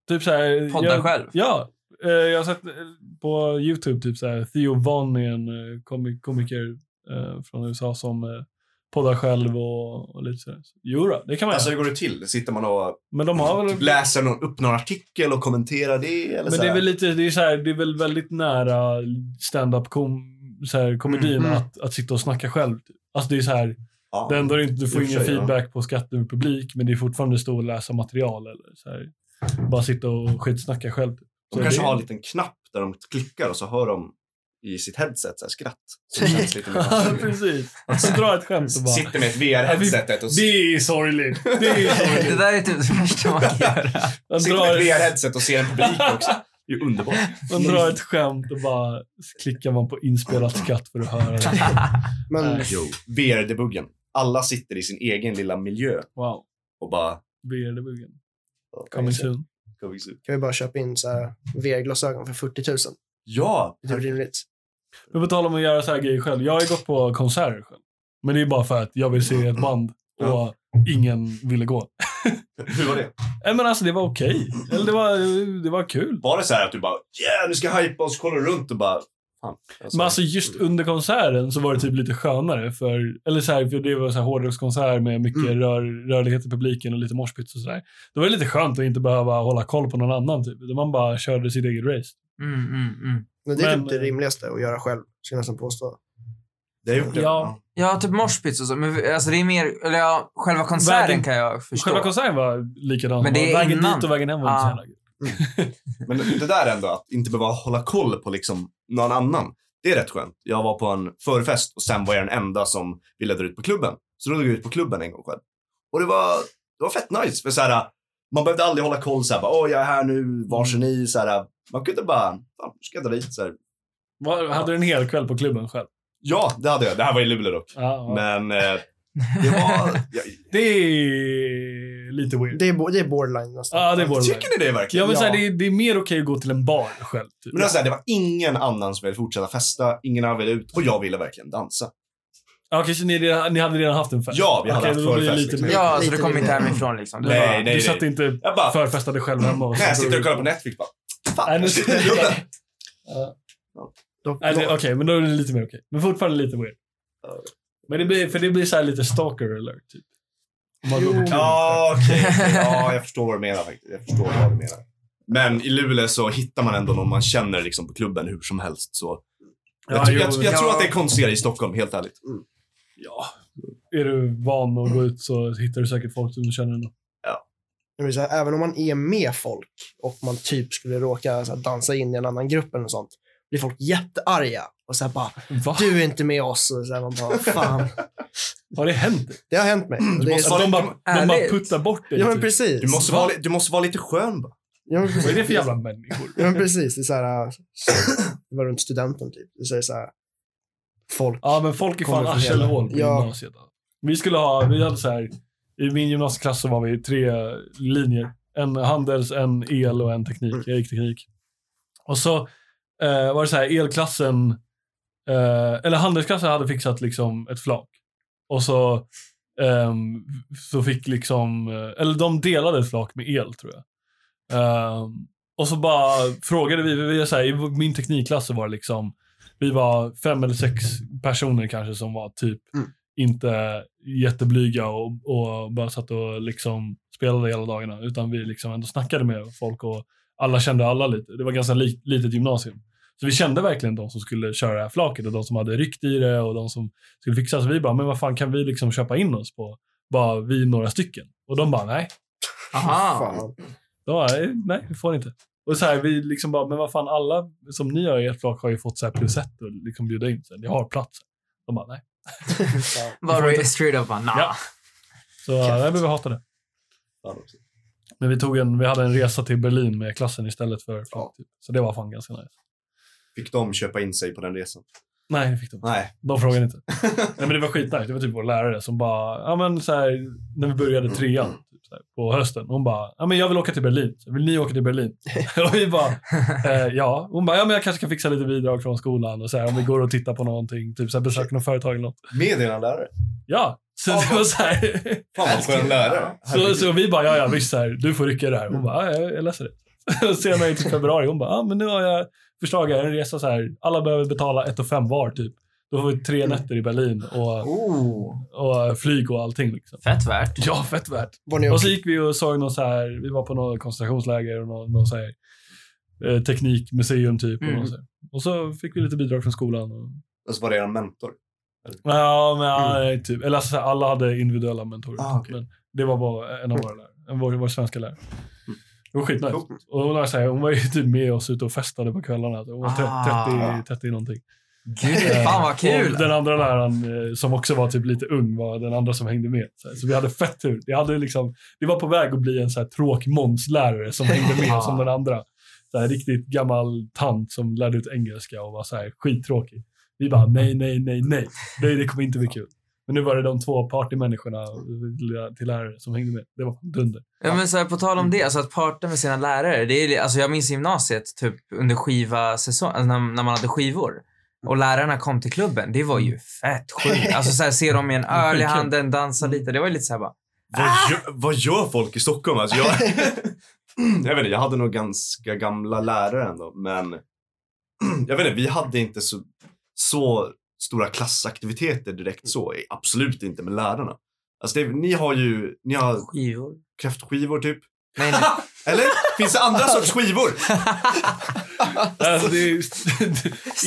typ så här, Podda jag, själv? Ja. Eh, Jag har sett eh, på YouTube typ så här, Theo Von är en eh, komi- komiker från USA som poddar själv och, och lite sådär. Jo då, det kan man Alltså hur går det till? Sitter man och Men de har väl... typ läser någon, upp någon artikel och kommenterar det? Eller Men så det är väl lite, det är så här, det är väl väldigt nära stand-up kom, så här, komedin Mm. att, att sitta och snacka själv. Typ. Alltså det är så här, ja. det enda är inte, du får ingen sig, ja. feedback på skatt ur publik, men det är fortfarande stå och läsa material eller så här. Bara sitta och skitsnacka själv. De kanske det- har en liten knapp där de klickar och så hör de i sitt headset så här, skratt. Så det känns lite mer Ja, precis. Så drar ett skämt och bara, Sitter med ett VR-headsetet och det är sorgligt. Det är Det sorgligt. där är typ det värsta man kan göra. Sitter med ett VR-headset och ser en publik också. Det är ju underbart. man drar ett skämt och bara klickar man på inspelat skratt för att höra det. Men. Jo. VR-debuggen. Alla sitter i sin egen lilla miljö Wow. och bara... VR-debuggen. Coming soon. Kan vi bara köpa in så VR-glasögon för 40 000? Ja! Det är typ rimligt. Men på tal om att göra så här grejer själv. Jag har ju gått på konserter själv. Men det är bara för att jag vill se ett band och Ja. ingen ville gå. Hur var det? Nej men alltså det var okej. Eller det var, det var kul. Var det så här att du bara yeah, nu ska jag hypa och så kollar du runt och bara... Fan. Alltså, Men alltså just under konserten så var det typ lite skönare. För, eller så här, för det var så här hårdrockskonsert med mycket Mm. rör, rörlighet i publiken och lite moshpits och sådär. Det var lite skönt att inte behöva hålla koll på någon annan typ. Man bara körde sitt eget race. Mm, mm, mm. Men det är Men, typ det eh, rimligaste att göra själv, ska jag nästan påstå. det gjort det. Ja. Ja, typ moshpits och så. Men alltså det är mer, eller ja, själva konserten Vägen- kan jag förstå. Själva konserten var likadan. Men det är vägen innan. dit och vägen hem var inte så Ah. jävla. Men det där ändå, att inte behöva hålla koll på liksom någon annan. Det är rätt skönt. Jag var på en förfest och sen var jag den enda som ville dra ut på klubben. Så då drog jag ut på klubben en gång själv. Och det var, det var fett nice. För så här, man behövde aldrig hålla koll så här, bara, åh jag är här nu, vars är ni? Så här, man kunde bara, fan, ska jag dra dit. Så här. Var- Hade du en hel kväll på klubben själv? Ja, det hade jag. Det här var i Luleå dock. Ja, ja. Men eh, det var... Jag, Det är lite weird. Det är, det är borderline nästan. Ja, det är borderline. tycker ni det verkligen? Ja, men Så här, Ja. det, är, det är mer okej att gå till en bar själv. Typ. Men alltså, det var ingen annan som ville fortsätta festa, ingen annan ville ut och jag ville verkligen dansa. Ja, Okej, så ni, ni hade redan haft en fest? Ja, vi hade Okej, haft förfest, lite liksom. mer. Ja, så Lite du kom inte hemifrån liksom. Du Nej, bara- nej, Du nej. satt inte Jag bara, förfestade själv hemma. och nej, jag så- sitter och kollar på Netflix bara. Fan, Nej, nu- sitter Okej, men då är det lite mer okej. Men fortfarande lite weird. Men det blir, för det blir så här lite stalker alert, typ. Ja, okej. okej. Ja, jag förstår vad du menar faktiskt. Jag förstår vad du menar. Men i Luleå så hittar man ändå någon man känner liksom på klubben hur som helst. Så jag, Ja, tror- jo, jag, jag ja. tror att det är konstigare i Stockholm, helt ärligt. Ja. Är du van att gå ut så hittar du säkert folk som du känner ändå. även om man är med folk och man typ skulle råka här, dansa in i en annan grupp eller något sånt, blir folk jättearga och så här bara, Va? du är inte med oss. Och så här, man bara, fan. Har det hänt? Det har hänt mig. Är, måste vara de bara, de bara puttar bort dig. ja, men precis. Du måste, Va? vara, du måste vara lite skön bara. Ja, men Vad är det för jävla människor? Ja, men precis. Det är så här, äh, det var runt studenten typ. Det är så här, folk. Ja, men folk är fan arselhål på Ja. gymnasiet. Vi skulle ha, vi hade så här, i min gymnasieklass så var vi tre linjer. En handels, en el och en teknik. Jag gick teknik. Och så eh, var det så här, elklassen, eh, eller handelsklassen hade fixat liksom ett flak. Och så, ehm, så fick liksom, eh, eller de delade ett flak med el tror jag. Ehm, och så bara frågade vi, vi så här, i min teknikklass så var det liksom, vi var fem eller sex personer kanske som var typ Mm. inte jätteblyga och, och bara satt och liksom spelade hela dagarna. Utan vi liksom ändå snackade med folk och alla kände alla lite. Det var ganska li, litet gymnasium. Så vi kände verkligen de som skulle köra det här flaket och de som hade ryckt i det och de som skulle fixa. Så vi bara, men vad fan kan vi liksom köpa in oss på? Bara vi några stycken. Och de bara, nej. Aha. De bara, "Nej, nej, vi får inte. Och så här, vi liksom bara, men vad fan, alla som ni har i ert flak har ju fått så här plus ett och liksom bjuda in. Ni har plats. De bara, nej. Var inte- straight up bara, nah. Ja. Så nej, men vi hatade det. Men vi, tog en, vi hade en resa till Berlin med klassen istället för flak. Typ. Så det var fan ganska nice. Fick de köpa in sig på den resan? Nej, det fick de inte. Nej. De frågade inte. Nej, men det var skitnice. Det var typ vår lärare som bara, ja men så här, när vi började trean typ, så här, på hösten. Hon bara, ja men jag vill åka till Berlin. Så, vill ni åka till Berlin? och vi bara, eh, ja. Hon bara, ja men jag kanske kan fixa lite bidrag från skolan och så här, om vi går och tittar på någonting. Typ så här, besöka något företag eller något. Med dina lärare? Ja, så det var så här. Fan vad skön lärare. så, så vi bara, ja ja visst, så här, du får rycka i det här. Hon bara, ja, jag, jag läser det. Och senare typ februari, hon bara, ja men nu har jag förslag här, en resa så här. Alla behöver betala ett och fem var typ. Då får vi tre nätter i Berlin och, Oh, och flyg och allting. Liksom. fett värt. Ja, fett värt. Ni Och så gick vi och såg någon så här, vi var på något koncentrationsläger och någon, någon så här, eh, teknikmuseum typ. Och, Mm. någon så här. och så fick vi lite bidrag från skolan. Och, Och så var det er mentor. ja, men ja, typ. Eller alltså, alla hade individuella mentorer. Ah, okej. Men det var bara en av våra lärare, en vår, vår svenska lärare. Det var skitnice. Och hon, så här, hon var ju typ med oss ute och festade på kvällarna. Hon var Ah. 30, 30 någonting. Gud, fan vad Och kul. den andra läraren, eh, som också var typ lite ung, var den andra som hängde med. Så, här, så vi hade fett tur. Det, hade liksom, det var på väg att bli en så här tråkmånslärare som hängde med som den andra. Så här, riktigt gammal tant som lärde ut engelska och var så här skittråkig. Vi bara, nej, nej, nej, nej. Det, det kommer inte bli kul. Men nu var det de två partymänniskorna till lärare som hängde med. Det var dunder. Ja, men så här, på tal om det, alltså att parta med sina lärare. Det är, alltså jag minns gymnasiet, typ under skiva säsong, alltså när, när man hade skivor. Och lärarna kom till klubben. Det var ju fett sjukt. Alltså så här, se dem med en öl i handen, dansa lite. Det var ju lite så här bara, Vad, gör, vad gör folk i Stockholm? Alltså jag, jag vet inte, jag hade nog ganska gamla lärare ändå, men jag vet inte, vi hade inte så, så stora klassaktiviteter direkt så. Absolut inte med lärarna. Alltså det, ni har ju, ni har skivor. kräftskivor typ. Nej, nej. Eller? Finns det andra sorts skivor? Alltså, det är,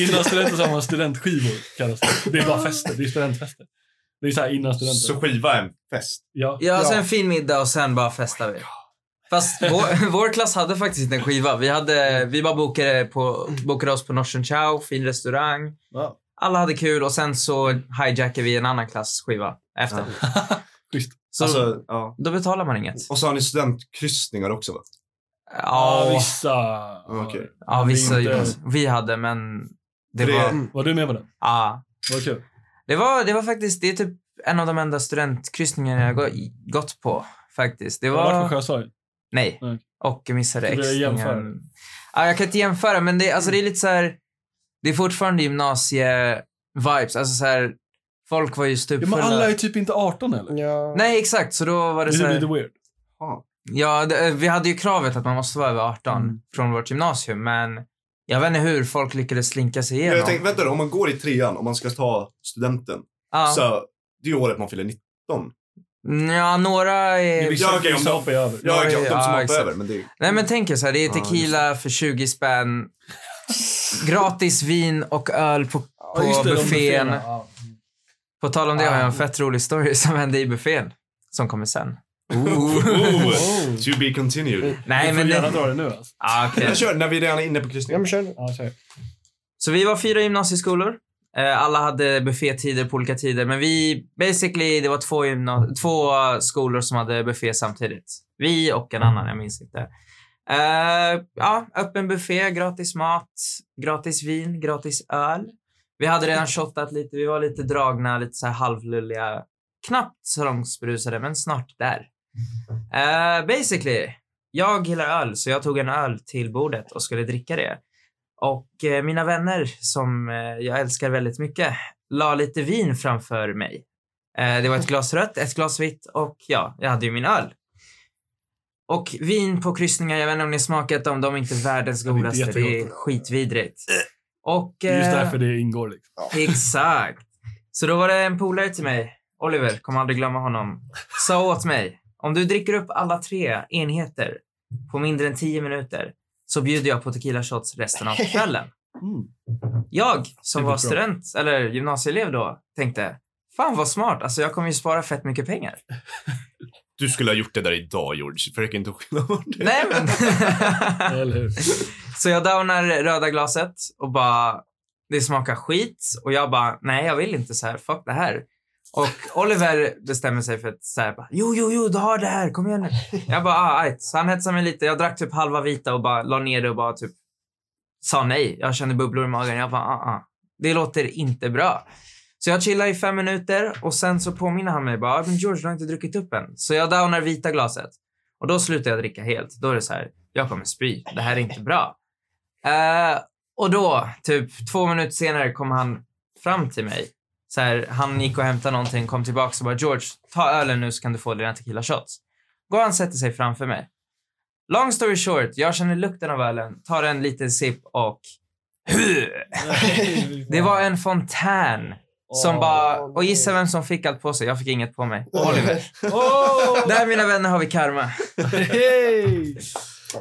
innan studenter så har man studentskivor. Kallas det. det är bara fester. Det är studentfester. Det är så här innan studenter. Så skiva är en fest. Ja. Ja, alltså en fin middag och sen bara festar vi. Fast vår, vår klass hade faktiskt inte en skiva. Vi, hade, vi bara bokade, på, bokade oss på Norsen Chow, fin restaurang. Ja. Alla hade kul och sen så hijackade vi en annan klass skiva efter. Schysst. Så Alltså, ja. då betalar man inget. Och så har ni studentkryssningar också va? Ja, Ja, vissa. Okej. ja vissa inte- vi hade, men det var... Var du med på den? Ja. Vad kul. Det var, det var faktiskt, det är typ en av de enda studentkryssningarna jag gå- gått på. Faktiskt. Det Jag har varit på var... Nej. Nej. Och missade Ska vi jämföra? X-ningen. Ja, jag kan inte jämföra, men det, alltså, det är lite så här... Det är fortfarande gymnasie-vibes. Alltså så här, folk var ju Ja, stupfulla. men alla är typ inte 18 eller? Ja. Nej, exakt. Så då var det Det så lite weird. Ja. Ja, det, vi hade ju kravet att man måste vara över 18 Mm. från vårt gymnasium, men jag vet inte hur folk lyckades slinka sig Ja, igenom. jag tänkte, vänta då, om man går i trean och man ska ta studenten. ja. Så det är ju året man fyller 19. ja, några är... Vissa, Ja, okej, om vissa de- hoppar jag över. Ja, Ja. De ja, som hoppar exakt. över. Men det är... Nej, men tänk er så här, det är Ja, tequila för 20 spänn, gratis vin och öl på, på just det, de buffén. Ja. På tal om det har jag en Ah. fett rolig story som hände i buffén. Som kommer sen. Oh, Oh. to be continued. Nej, du men... får gärna Det, dra det nu alltså. ah. Jag kör när vi redan är inne på Ja, kryssningen. men kör nu. Ja, kör. Så vi var fyra gymnasieskolor. Eh, alla hade buffétider på olika tider, men vi... Basically, det var två, gymna- två skolor som hade buffé samtidigt. Vi och en annan, jag minns inte. Eh, ja, öppen buffé, gratis mat, gratis vin, gratis öl. Vi hade redan shottat lite, vi var lite dragna, lite så här halvlulliga. Knappt salongsberusade, men snart där. Eh, basically, jag gillar öl, så jag tog en öl till bordet och skulle dricka det. Och eh, mina vänner, som jag älskar väldigt mycket, la lite vin framför mig. Det var ett glas rött, ett glas vitt och ja, jag hade ju min öl. Och vin på kryssningar, jag vet inte om ni smakat dem, de är inte världens Ja, det är godaste. Det är skitvidrigt. Och... Det är just eh, därför det ingår. Liksom. Exakt. Så då var det en polare till mig, Oliver, kommer aldrig glömma honom, sa åt mig, om du dricker upp alla tre enheter på mindre än tio minuter så bjuder jag på tequila shots resten av kvällen. Mm. Jag, som var student, eller gymnasieelev då, tänkte, fan vad smart, alltså jag kommer ju spara fett mycket pengar. Du skulle ha gjort det där idag, George. Försök inte att skylla på det. Nej men... Eller hur? Så jag downar röda glaset och bara, det smakar skit. Och jag bara, nej jag vill inte så här, fuck det här. Och Oliver bestämmer sig för att bara, jo, jo, jo, du har det här, kom igen nu. Jag bara, ah, ajt. Så han hetsade mig lite. Jag drack typ halva vita och bara la ner det och bara typ sa nej. Jag kände bubblor i magen. Jag bara, ah, ah. Det låter inte bra. Så jag chillar i fem minuter och sen så påminner han mig bara, men George, du har inte druckit upp än. Så jag downar vita glaset. Och då slutar jag dricka helt. Då är det så här, jag kommer spy. Det här är inte bra. Eh, och då, typ två minuter senare, kom han fram till mig. Så här, han gick och hämtade någonting, kom tillbaka och bara George, ta ölen nu så kan du få dina tequila shots. Går han och sätter sig framför mig. Long story short, jag känner lukten av ölen, tar en liten sipp och... Det var en fontän som Åh, bara... Och gissa vem som fick allt på sig? Jag fick inget på mig. Oliver. Åh! Där mina vänner har vi karma.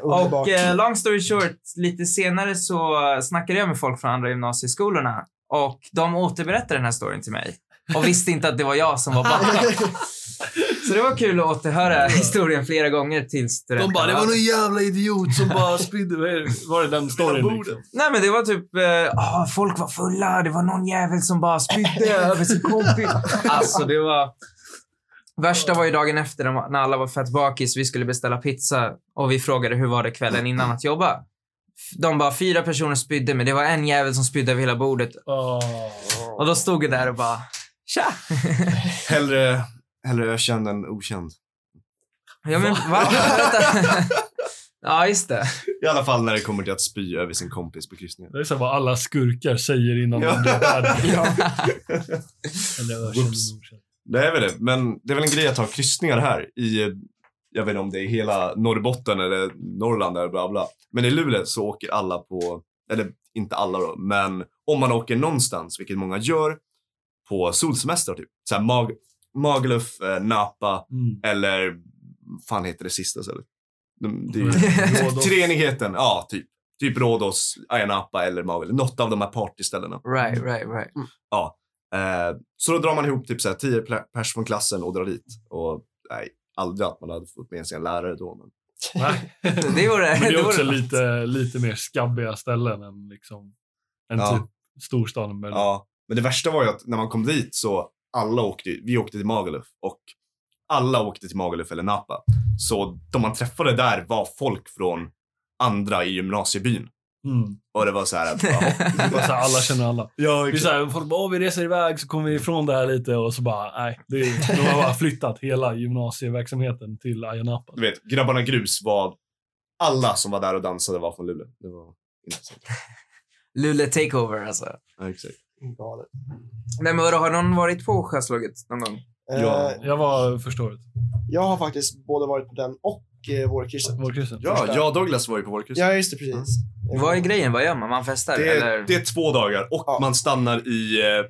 Och eh, long story short, lite senare så snackade jag med folk från andra gymnasieskolorna och de återberättade den här storyn till mig och visste inte att det var jag som var bakom. Så det var kul att återhöra historien flera gånger tills det De bara, det var någon jävla idiot som bara spydde. Var det den storyn liksom? Nej men det var typ, eh, ah, folk var fulla, det var någon jävel som bara spydde över sin kompis. Alltså det var... Värsta var ju dagen efter när alla var fett bakis, vi skulle beställa pizza och vi frågade hur var det kvällen innan att jobba. De bara, fyra personer spydde men det var en jävel som spydde över hela bordet. Åh. Och då stod jag där och bara, tja! Hellre, hellre ökänd än okänd. Ja men va? Ja just det. I alla fall när det kommer till att spy över sin kompis på kryssningen. Det är så vad alla skurkar säger innan de blir värda. Ja. Eller ökänd okänd. Det är väl det. Men det är väl en grej att ha kryssningar här i, jag vet inte om det är hela Norrbotten eller Norrland eller bla bla. Men i Luleå så åker alla på, eller inte alla då, men om man åker någonstans, vilket många gör, på solsemester typ. Så här Mag Magaluf, eh, Napa Mm. eller fan heter det sista stället? De, det är ju Rhodos. treenigheten, ja typ. Typ Rhodos, Ayia Napa eller Magaluf. Något av de här partyställena. Right, right, right. Eh, så då drar man ihop typ så här, tio pers från klassen och drar dit. Och nej, aldrig att man hade fått med sig en lärare då. Men... Nej. Det vore, Men det är också något. lite, lite mer skabbiga ställen än liksom en Ja. typ storstaden. Berlin. Ja, men det värsta var ju att när man kom dit så alla åkte, vi åkte till Magaluf och alla åkte till Magaluf eller Napa. Så de man träffade där var folk från andra i gymnasiebyn. Mm. Och det var så här, att, ja, så här, alla känner alla. ja är så här, folk bara, "Åh, vi reser iväg så kommer vi ifrån det här lite och så bara, nej. Det är, de har bara flyttat hela gymnasieverksamheten till Ayia Napa. Du vet, Grabbarna Grus var, alla som var där och dansade var från Luleå. Det var intressant. Luleå takeover alltså. Ja, exakt. Galet. Nej men vadå, har någon varit på Sjöslaget någon gång? Ja. Eh, Jag var första året. jag har faktiskt både varit på den och eh, vårkrysset. Vårkrysset. Ja, jag och Douglas var ju på vårkryss. Ja, just det. Precis. Vad är grejen? Vad gör man? Man festar? Det eller? är, det är två dagar och Ja. man stannar i... Eh,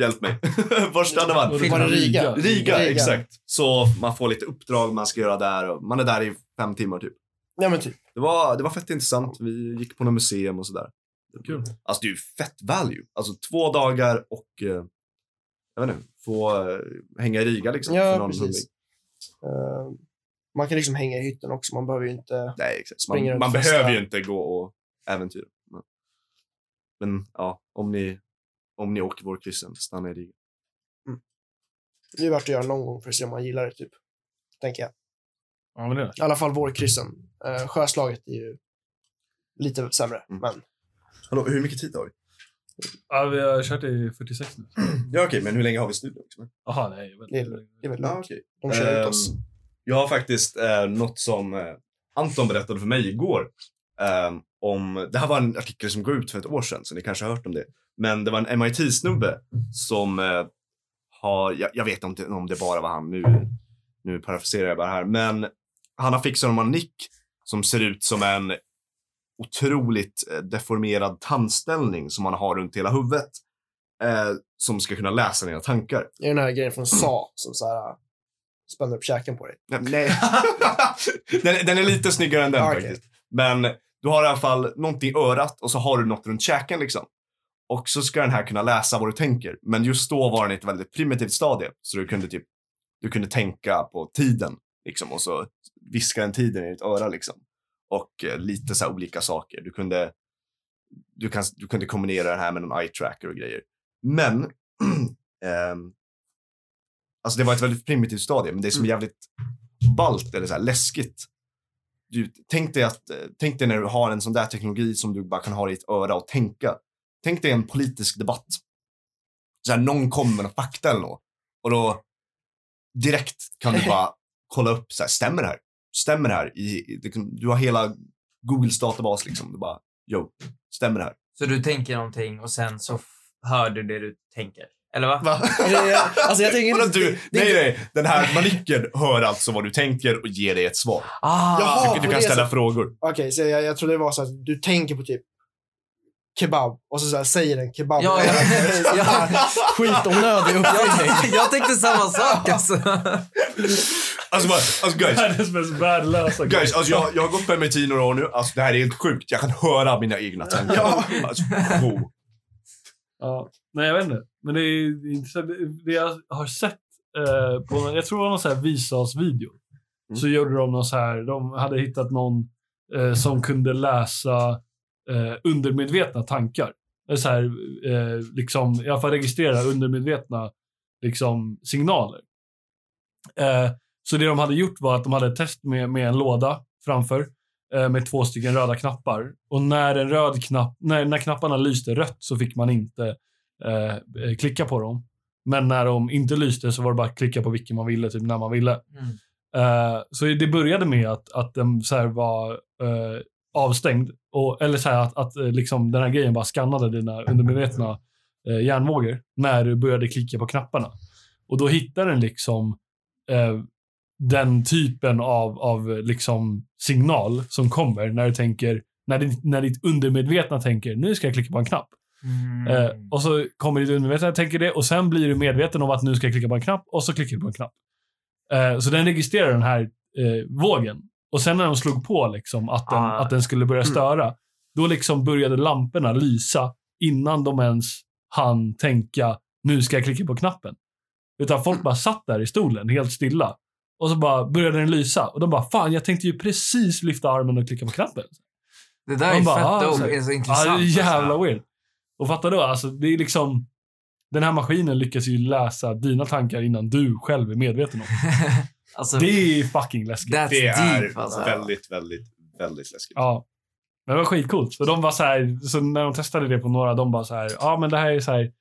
hjälp mig. Var stannar man? Var det Riga? Riga, Riga. exakt. Så man får lite uppdrag man ska göra där. Och man är där i fem timmar typ. Ja, men typ. Det var, det var fett intressant. Vi gick på något museum och sådär. Kul. Alltså det är ju fett value. Alltså två dagar och... Eh, jag vet inte, få eh, hänga i Riga liksom. Ja, för någon precis. Eh, man kan liksom hänga i hytten också. Man behöver ju inte... Nej, exakt. Springer Man, man behöver ju inte gå och äventyra. Men, men ja, om ni, om ni åker vårkryssen, stanna i Riga. Det är värt att göra någon gång för att se om man gillar det, typ. Tänker jag. Ja, men det är I alla fall vårkryssen. Eh, sjöslaget är ju lite sämre, Mm. men Hallå, hur mycket tid har vi? Ja, vi har kört i 46 nu. Ja, okej, men hur länge har vi studion? Liksom? Jaha, nej. jag vet Det är- inte. det är väl Ja, lugnt. okej. De kör ut oss. Ehm, Jag har faktiskt eh, något som eh, Anton berättade för mig igår. ehm, om, det här var en artikel som går ut för ett år sedan, så ni kanske har hört om det. Men det var en MIT-snubbe som eh, har, jag, jag vet inte om det bara var han, nu, nu parafraserar jag bara här, men han har fixat en nick som ser ut som en otroligt eh, deformerad tandställning som man har runt hela huvudet. Eh, som ska kunna läsa dina tankar. Det är den här grejen från SA som så här, äh, spänner upp käken på dig. Nej. den, den är lite snyggare än den okej. faktiskt. Men du har i alla fall någonting i örat och så har du något runt käken liksom. Och så ska den här kunna läsa vad du tänker. Men just då var den i ett väldigt primitivt stadie. Så du kunde typ, du kunde tänka på tiden liksom och så viska den tiden i ditt öra liksom. Och eh, lite så olika saker. Du kunde, du, kan, du kunde kombinera det här med någon eye tracker och grejer. Men, ehm, alltså det var ett väldigt primitivt stadie, men det som är jävligt ballt eller så här läskigt. Du, tänk, dig att, eh, tänk dig när du har en sån där teknologi som du bara kan ha i ditt öra och tänka. Tänk dig en politisk debatt. Så här, någon kommer med fakta eller något. Och då direkt kan du bara kolla upp, så här, stämmer det här? Stämmer det här? I, liksom, du har hela Googles databas liksom. Du bara, jo, stämmer det här? Så du tänker någonting och sen så hör du det du tänker. Eller va? Va? Alltså, jag- tänker inte- du, det- nej, nej. Den här manicken hör alltså vad du tänker och ger dig ett svar. Ah, Jaha. du, du kan ställa sättet. frågor. Okej, så jag, jag trodde det var så att du tänker på typ kebab och så, så här, säger en kebab. Ja, ja, ja. Skitonödig uppfinning. jag, jag tänkte samma sak alltså. Alltså, bara, alltså guys, Världens mest värdelösa grej. guys alltså, jag, jag har gått på MIT i några år nu. Alltså, det här är helt sjukt. Jag kan höra mina egna tankar. Ja. Alltså, oh. Ja. Nej, jag vet inte. Men det är intressant. Det jag har sett eh, på, jag tror det var någon så här Visas-video. Mm. Så gjorde de någon så här, de hade hittat någon eh, som kunde läsa eh, undermedvetna tankar. Så här, eh, liksom, i alla fall registrera undermedvetna liksom, signaler. Eh, så det de hade gjort var att de hade ett test med, med en låda framför eh, med två stycken röda knappar. Och när en röd knapp, när, när knapparna lyste rött så fick man inte eh, eh, klicka på dem. Men när de inte lyste så var det bara att klicka på vilken man ville, typ när man ville. Mm. Eh, så det började med att, att den så här var eh, avstängd. Och, eller så här att, att liksom den här grejen bara skannade dina undermedvetna eh, hjärnvågor när du började klicka på knapparna. Och då hittar den liksom eh, den typen av, av liksom signal som kommer när du tänker, när, ditt- när ditt undermedvetna tänker nu ska jag klicka på en knapp. Mm. Eh, och så kommer ditt undermedvetna tänker det och sen blir du medveten om att nu ska jag klicka på en knapp och så klickar du på en knapp. Eh, så den registrerar den här eh, vågen. Och sen när de slog på liksom att, den, Ah. att den skulle börja störa, då liksom började lamporna lysa innan de ens hann tänka nu ska jag klicka på knappen. Utan folk bara satt där i stolen helt stilla. Och så bara började den lysa. Och de bara, fan jag tänkte ju precis lyfta armen och klicka på knappen. Det där är Man bara, fett ah, så. Det är så intressant. är jävla weird. Och fatta då, alltså det är liksom... Den här maskinen lyckas ju läsa dina tankar innan du själv är medveten om. alltså, Det är fucking läskigt. that's Det är deep alltså. väldigt, väldigt, väldigt läskigt. Ja. Men det var skitcoolt. För de var så här, så när de testade det på några, de bara så här, ja men det här är så här,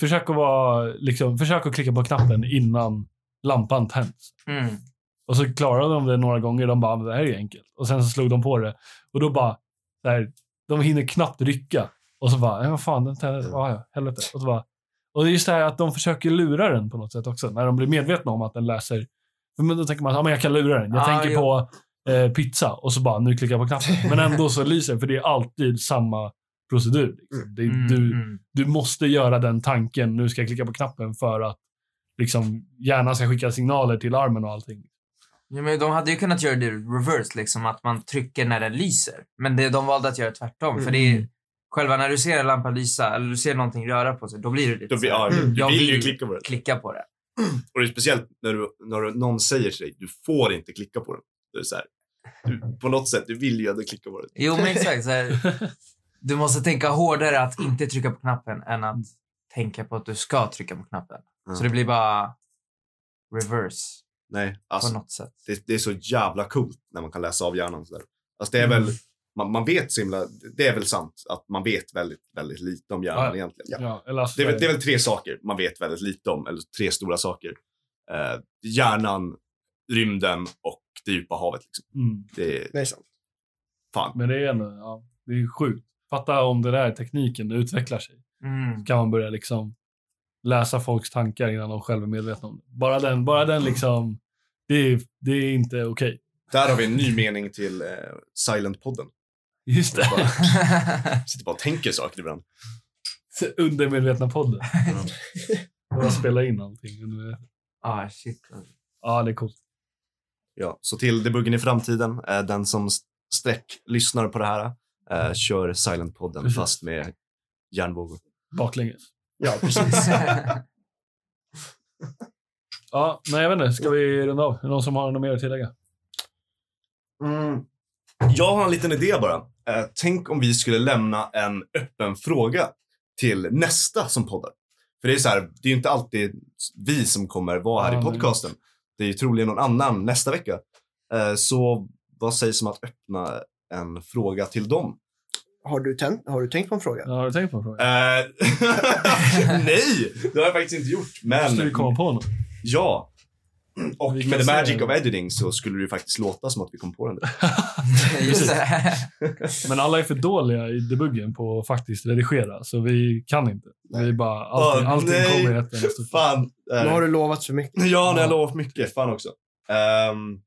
försök att vara, liksom, försök att klicka på knappen innan lampan tänds. Mm. Och så klarade de det några gånger. De bara, "Men det här är enkelt. Och sen så slog de på det. Och då bara, så här, de hinner knappt rycka. Och så bara, "Ja, vad fan, den tänder. Ja, ja, helvete. Och så bara, och det är just det här att de försöker lura den på något sätt också. När de blir medvetna om att den läser. Men då tänker man, ja men jag kan lura den. Jag Ah, tänker jo. på eh, pizza. Och så bara, nu klickar jag på knappen. Men ändå så lyser det, för det är alltid samma procedur. Liksom. Det, är- Mm, du, mm. du måste göra den tanken, nu ska jag klicka på knappen för att liksom, hjärnan ska skicka signaler till armen och allting. Ja, men de hade ju kunnat göra det reverse, liksom att man trycker när den lyser. Men det, de valde att göra tvärtom. För det är, Mm. själva när du ser en lampa lysa eller du ser någonting röra på sig, då blir det lite Då blir, ja, Mm. du Jag vill ju klicka på det. klicka på det. Och det är speciellt när, du, när du, någon säger till dig, du får inte klicka på den. Det är så här, du, på något sätt, du vill ju ändå klicka på den. Jo, men exakt. Så här, du måste tänka hårdare att inte trycka på knappen än att tänka på att du ska trycka på knappen. Mm. Så det blir bara reverse Nej, på alltså något sätt. det, det är så jävla coolt när man kan läsa av hjärnan sådär. Alltså det är Mm. väl, man, man vet så himla, det är väl sant att man vet väldigt, väldigt lite om hjärnan Ja. egentligen. Ja, eller alltså, Det är, väl, det är väl tre saker man vet väldigt lite om, eller tre stora saker. Eh, hjärnan, rymden och det djupa havet. Liksom. mm. Det är Det är sant. fan. Men det är ändå, ja, det är sjukt. Fatta om det där tekniken utvecklar sig. Mm. kan man börja liksom läsa folks tankar innan de själva är medvetna om det. Bara den, bara den liksom, det är, det är inte okej. Där har vi en ny mening till eh, Silent-podden. Just det. Sitter bara och tänker saker ibland. Undermedvetna podden. Bara spela in allting. Ah, shit. Ja, det är coolt. Ja, så till debuggen i framtiden, eh, den som streck lyssnar på det här, eh, kör Silent-podden fast med hjärnvågor. Baklänges. Ja, precis. Ja, men jag vet inte. Ska vi runda av? Är det någon som har något mer att tillägga? Mm. Jag har en liten idé bara. Eh, tänk om vi skulle lämna en öppen fråga till nästa som poddar. För det är så här, det är ju inte alltid vi som kommer vara här Ja, i nej. podcasten. Det är ju troligen någon annan nästa vecka. Eh, så vad sägs om att öppna en fråga till dem? Har du, tänt, har du tänkt på en fråga? Ja, har du tänkt på en fråga? Eh, Nej, det har jag faktiskt inte gjort. Men Måste vi komma på något? ja. Och med the magic of editing så skulle det faktiskt låta som att vi kom på den. Just det. Men alla är för dåliga i debuggen på att faktiskt redigera, så vi kan inte. Vi bara, allting, Åh, allting nej. kommer i ett Fan. Nu har du lovat för mycket. Ja, nu har Ja. jag lovat mycket. Fan också. Um,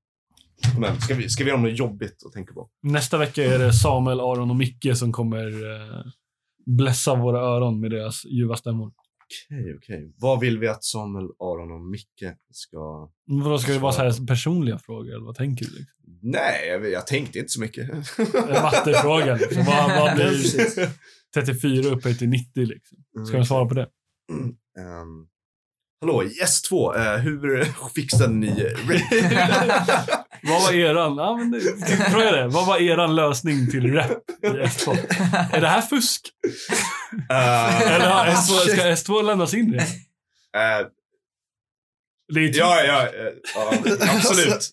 men ska vi, ska vi göra något jobbigt att tänka på? Nästa vecka är det Samuel, Aron och Micke som kommer eh, blässa våra öron med deras ljuva stämmor. Okej, okej. Vad vill vi att Samuel, Aron och Micke ska... Vadå, ska det vara så här personliga frågor, eller vad tänker du? Liksom? Nej, jag, tänkte inte så mycket. En mattefråga, liksom. vad, vad blir Precis. 34 upphöjt till 90? Liksom? Ska de svara på det? Ehm, hallå, yes 2. eh, hur fixade ni... Vad var eran, ja, men det, fråga det. Vad var eran lösning till rap i S2? Är det här fusk? Eh, Eller har S2, ska S2 lämnas in det? eh, Det är typ- ja, ja, ja, absolut.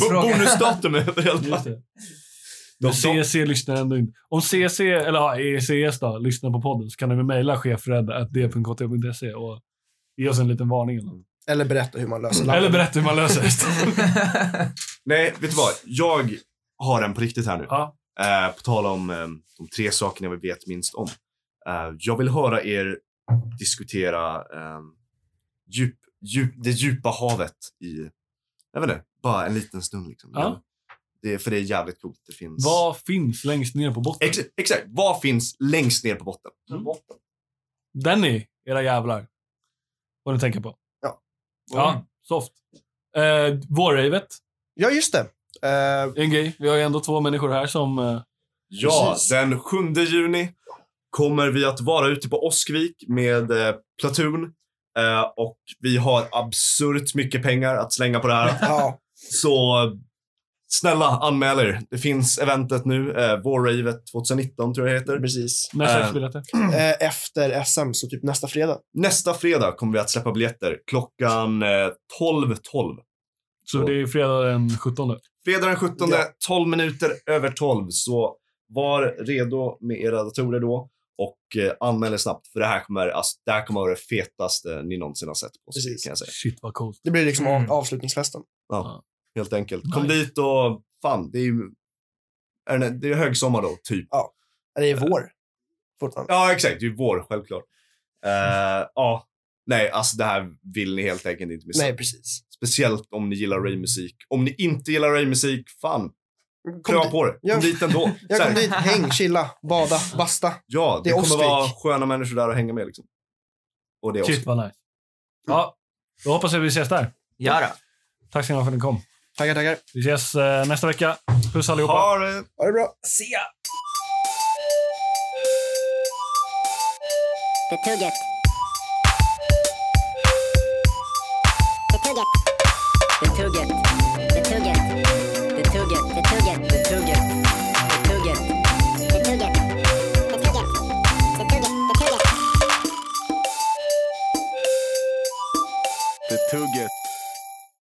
Bonusdatum överallt. Just det. Men CEC lyssnar ändå inte. Om CEC, eller ja, ECS då, lyssnar på podden så kan du mejla chefred.d.kt.se och ge oss en liten varning. Eller. Eller berätta hur man löser eller lappen. berätta hur man löser det. Nej, vet du vad? Jag har en på riktigt här nu. Ja. Eh, på tal om eh, de tre sakerna vi vet minst om. Eh, jag vill höra er diskutera eh, djup, djup, det djupa havet i, jag vet inte, bara en liten stund. Liksom. Ja. Det, är- för det är jävligt coolt. Det finns... Vad finns längst ner på botten? Ex, exakt, vad finns längst ner på botten? Mm. Den är era jävlar. Vad ni tänker på. Ja. Ja, soft. Eh, Vårravet, Ja, just det. Eh, en grej. Vi har ju ändå två människor här som... Eh, Ja, Precis. den 7 juni kommer vi att vara ute på Oskvik med eh, Platoon. Eh, och vi har absurt mycket pengar att slänga på det här. ja, Så snälla, anmäl er. Det finns eventet nu, eh, Vårravet 2019 tror jag det heter. precis. när släpps Eh. biljetter? Eh, efter SM, så typ nästa fredag. Nästa fredag kommer vi att släppa biljetter klockan eh, 12.12. Så det är fredag den 17. Fredag den 17, Ja. 12 minuter över 12. Så var redo med era datorer då och eh, anmäl er snabbt. För det här kommer, alltså, det här kommer vara det fetaste ni någonsin har sett på Precis. kan jag säga. Shit vad coolt. Det blir liksom Mm. av, avslutningsfesten. Ja, helt enkelt. Kom Nice. dit och fan, det är ju är det, det är högsommar då, typ. Det är vår. Fortfarande. Ja, exakt. Det är vår, självklart. Eh, ja, nej, alltså det här vill ni helt enkelt inte missa. Nej, precis. Speciellt om ni gillar Ray-musik. Om ni inte gillar Ray-musik, fan, Kom dit. på det. Kom Ja. dit ändå. Jag kom dit, häng, chilla, bada, basta. Ja, det, Det kommer vara sköna människor där att hänga med. Liksom. Och det är Shit vad nice. Ja, då hoppas jag vi ses där. Ja då. Tack så mycket för att ni kom. Tackar, tackar. Vi ses eh, nästa vecka. Puss allihopa. Ha det! Ha det bra. Se ya! Det tugget. Det tugget. Det tugget.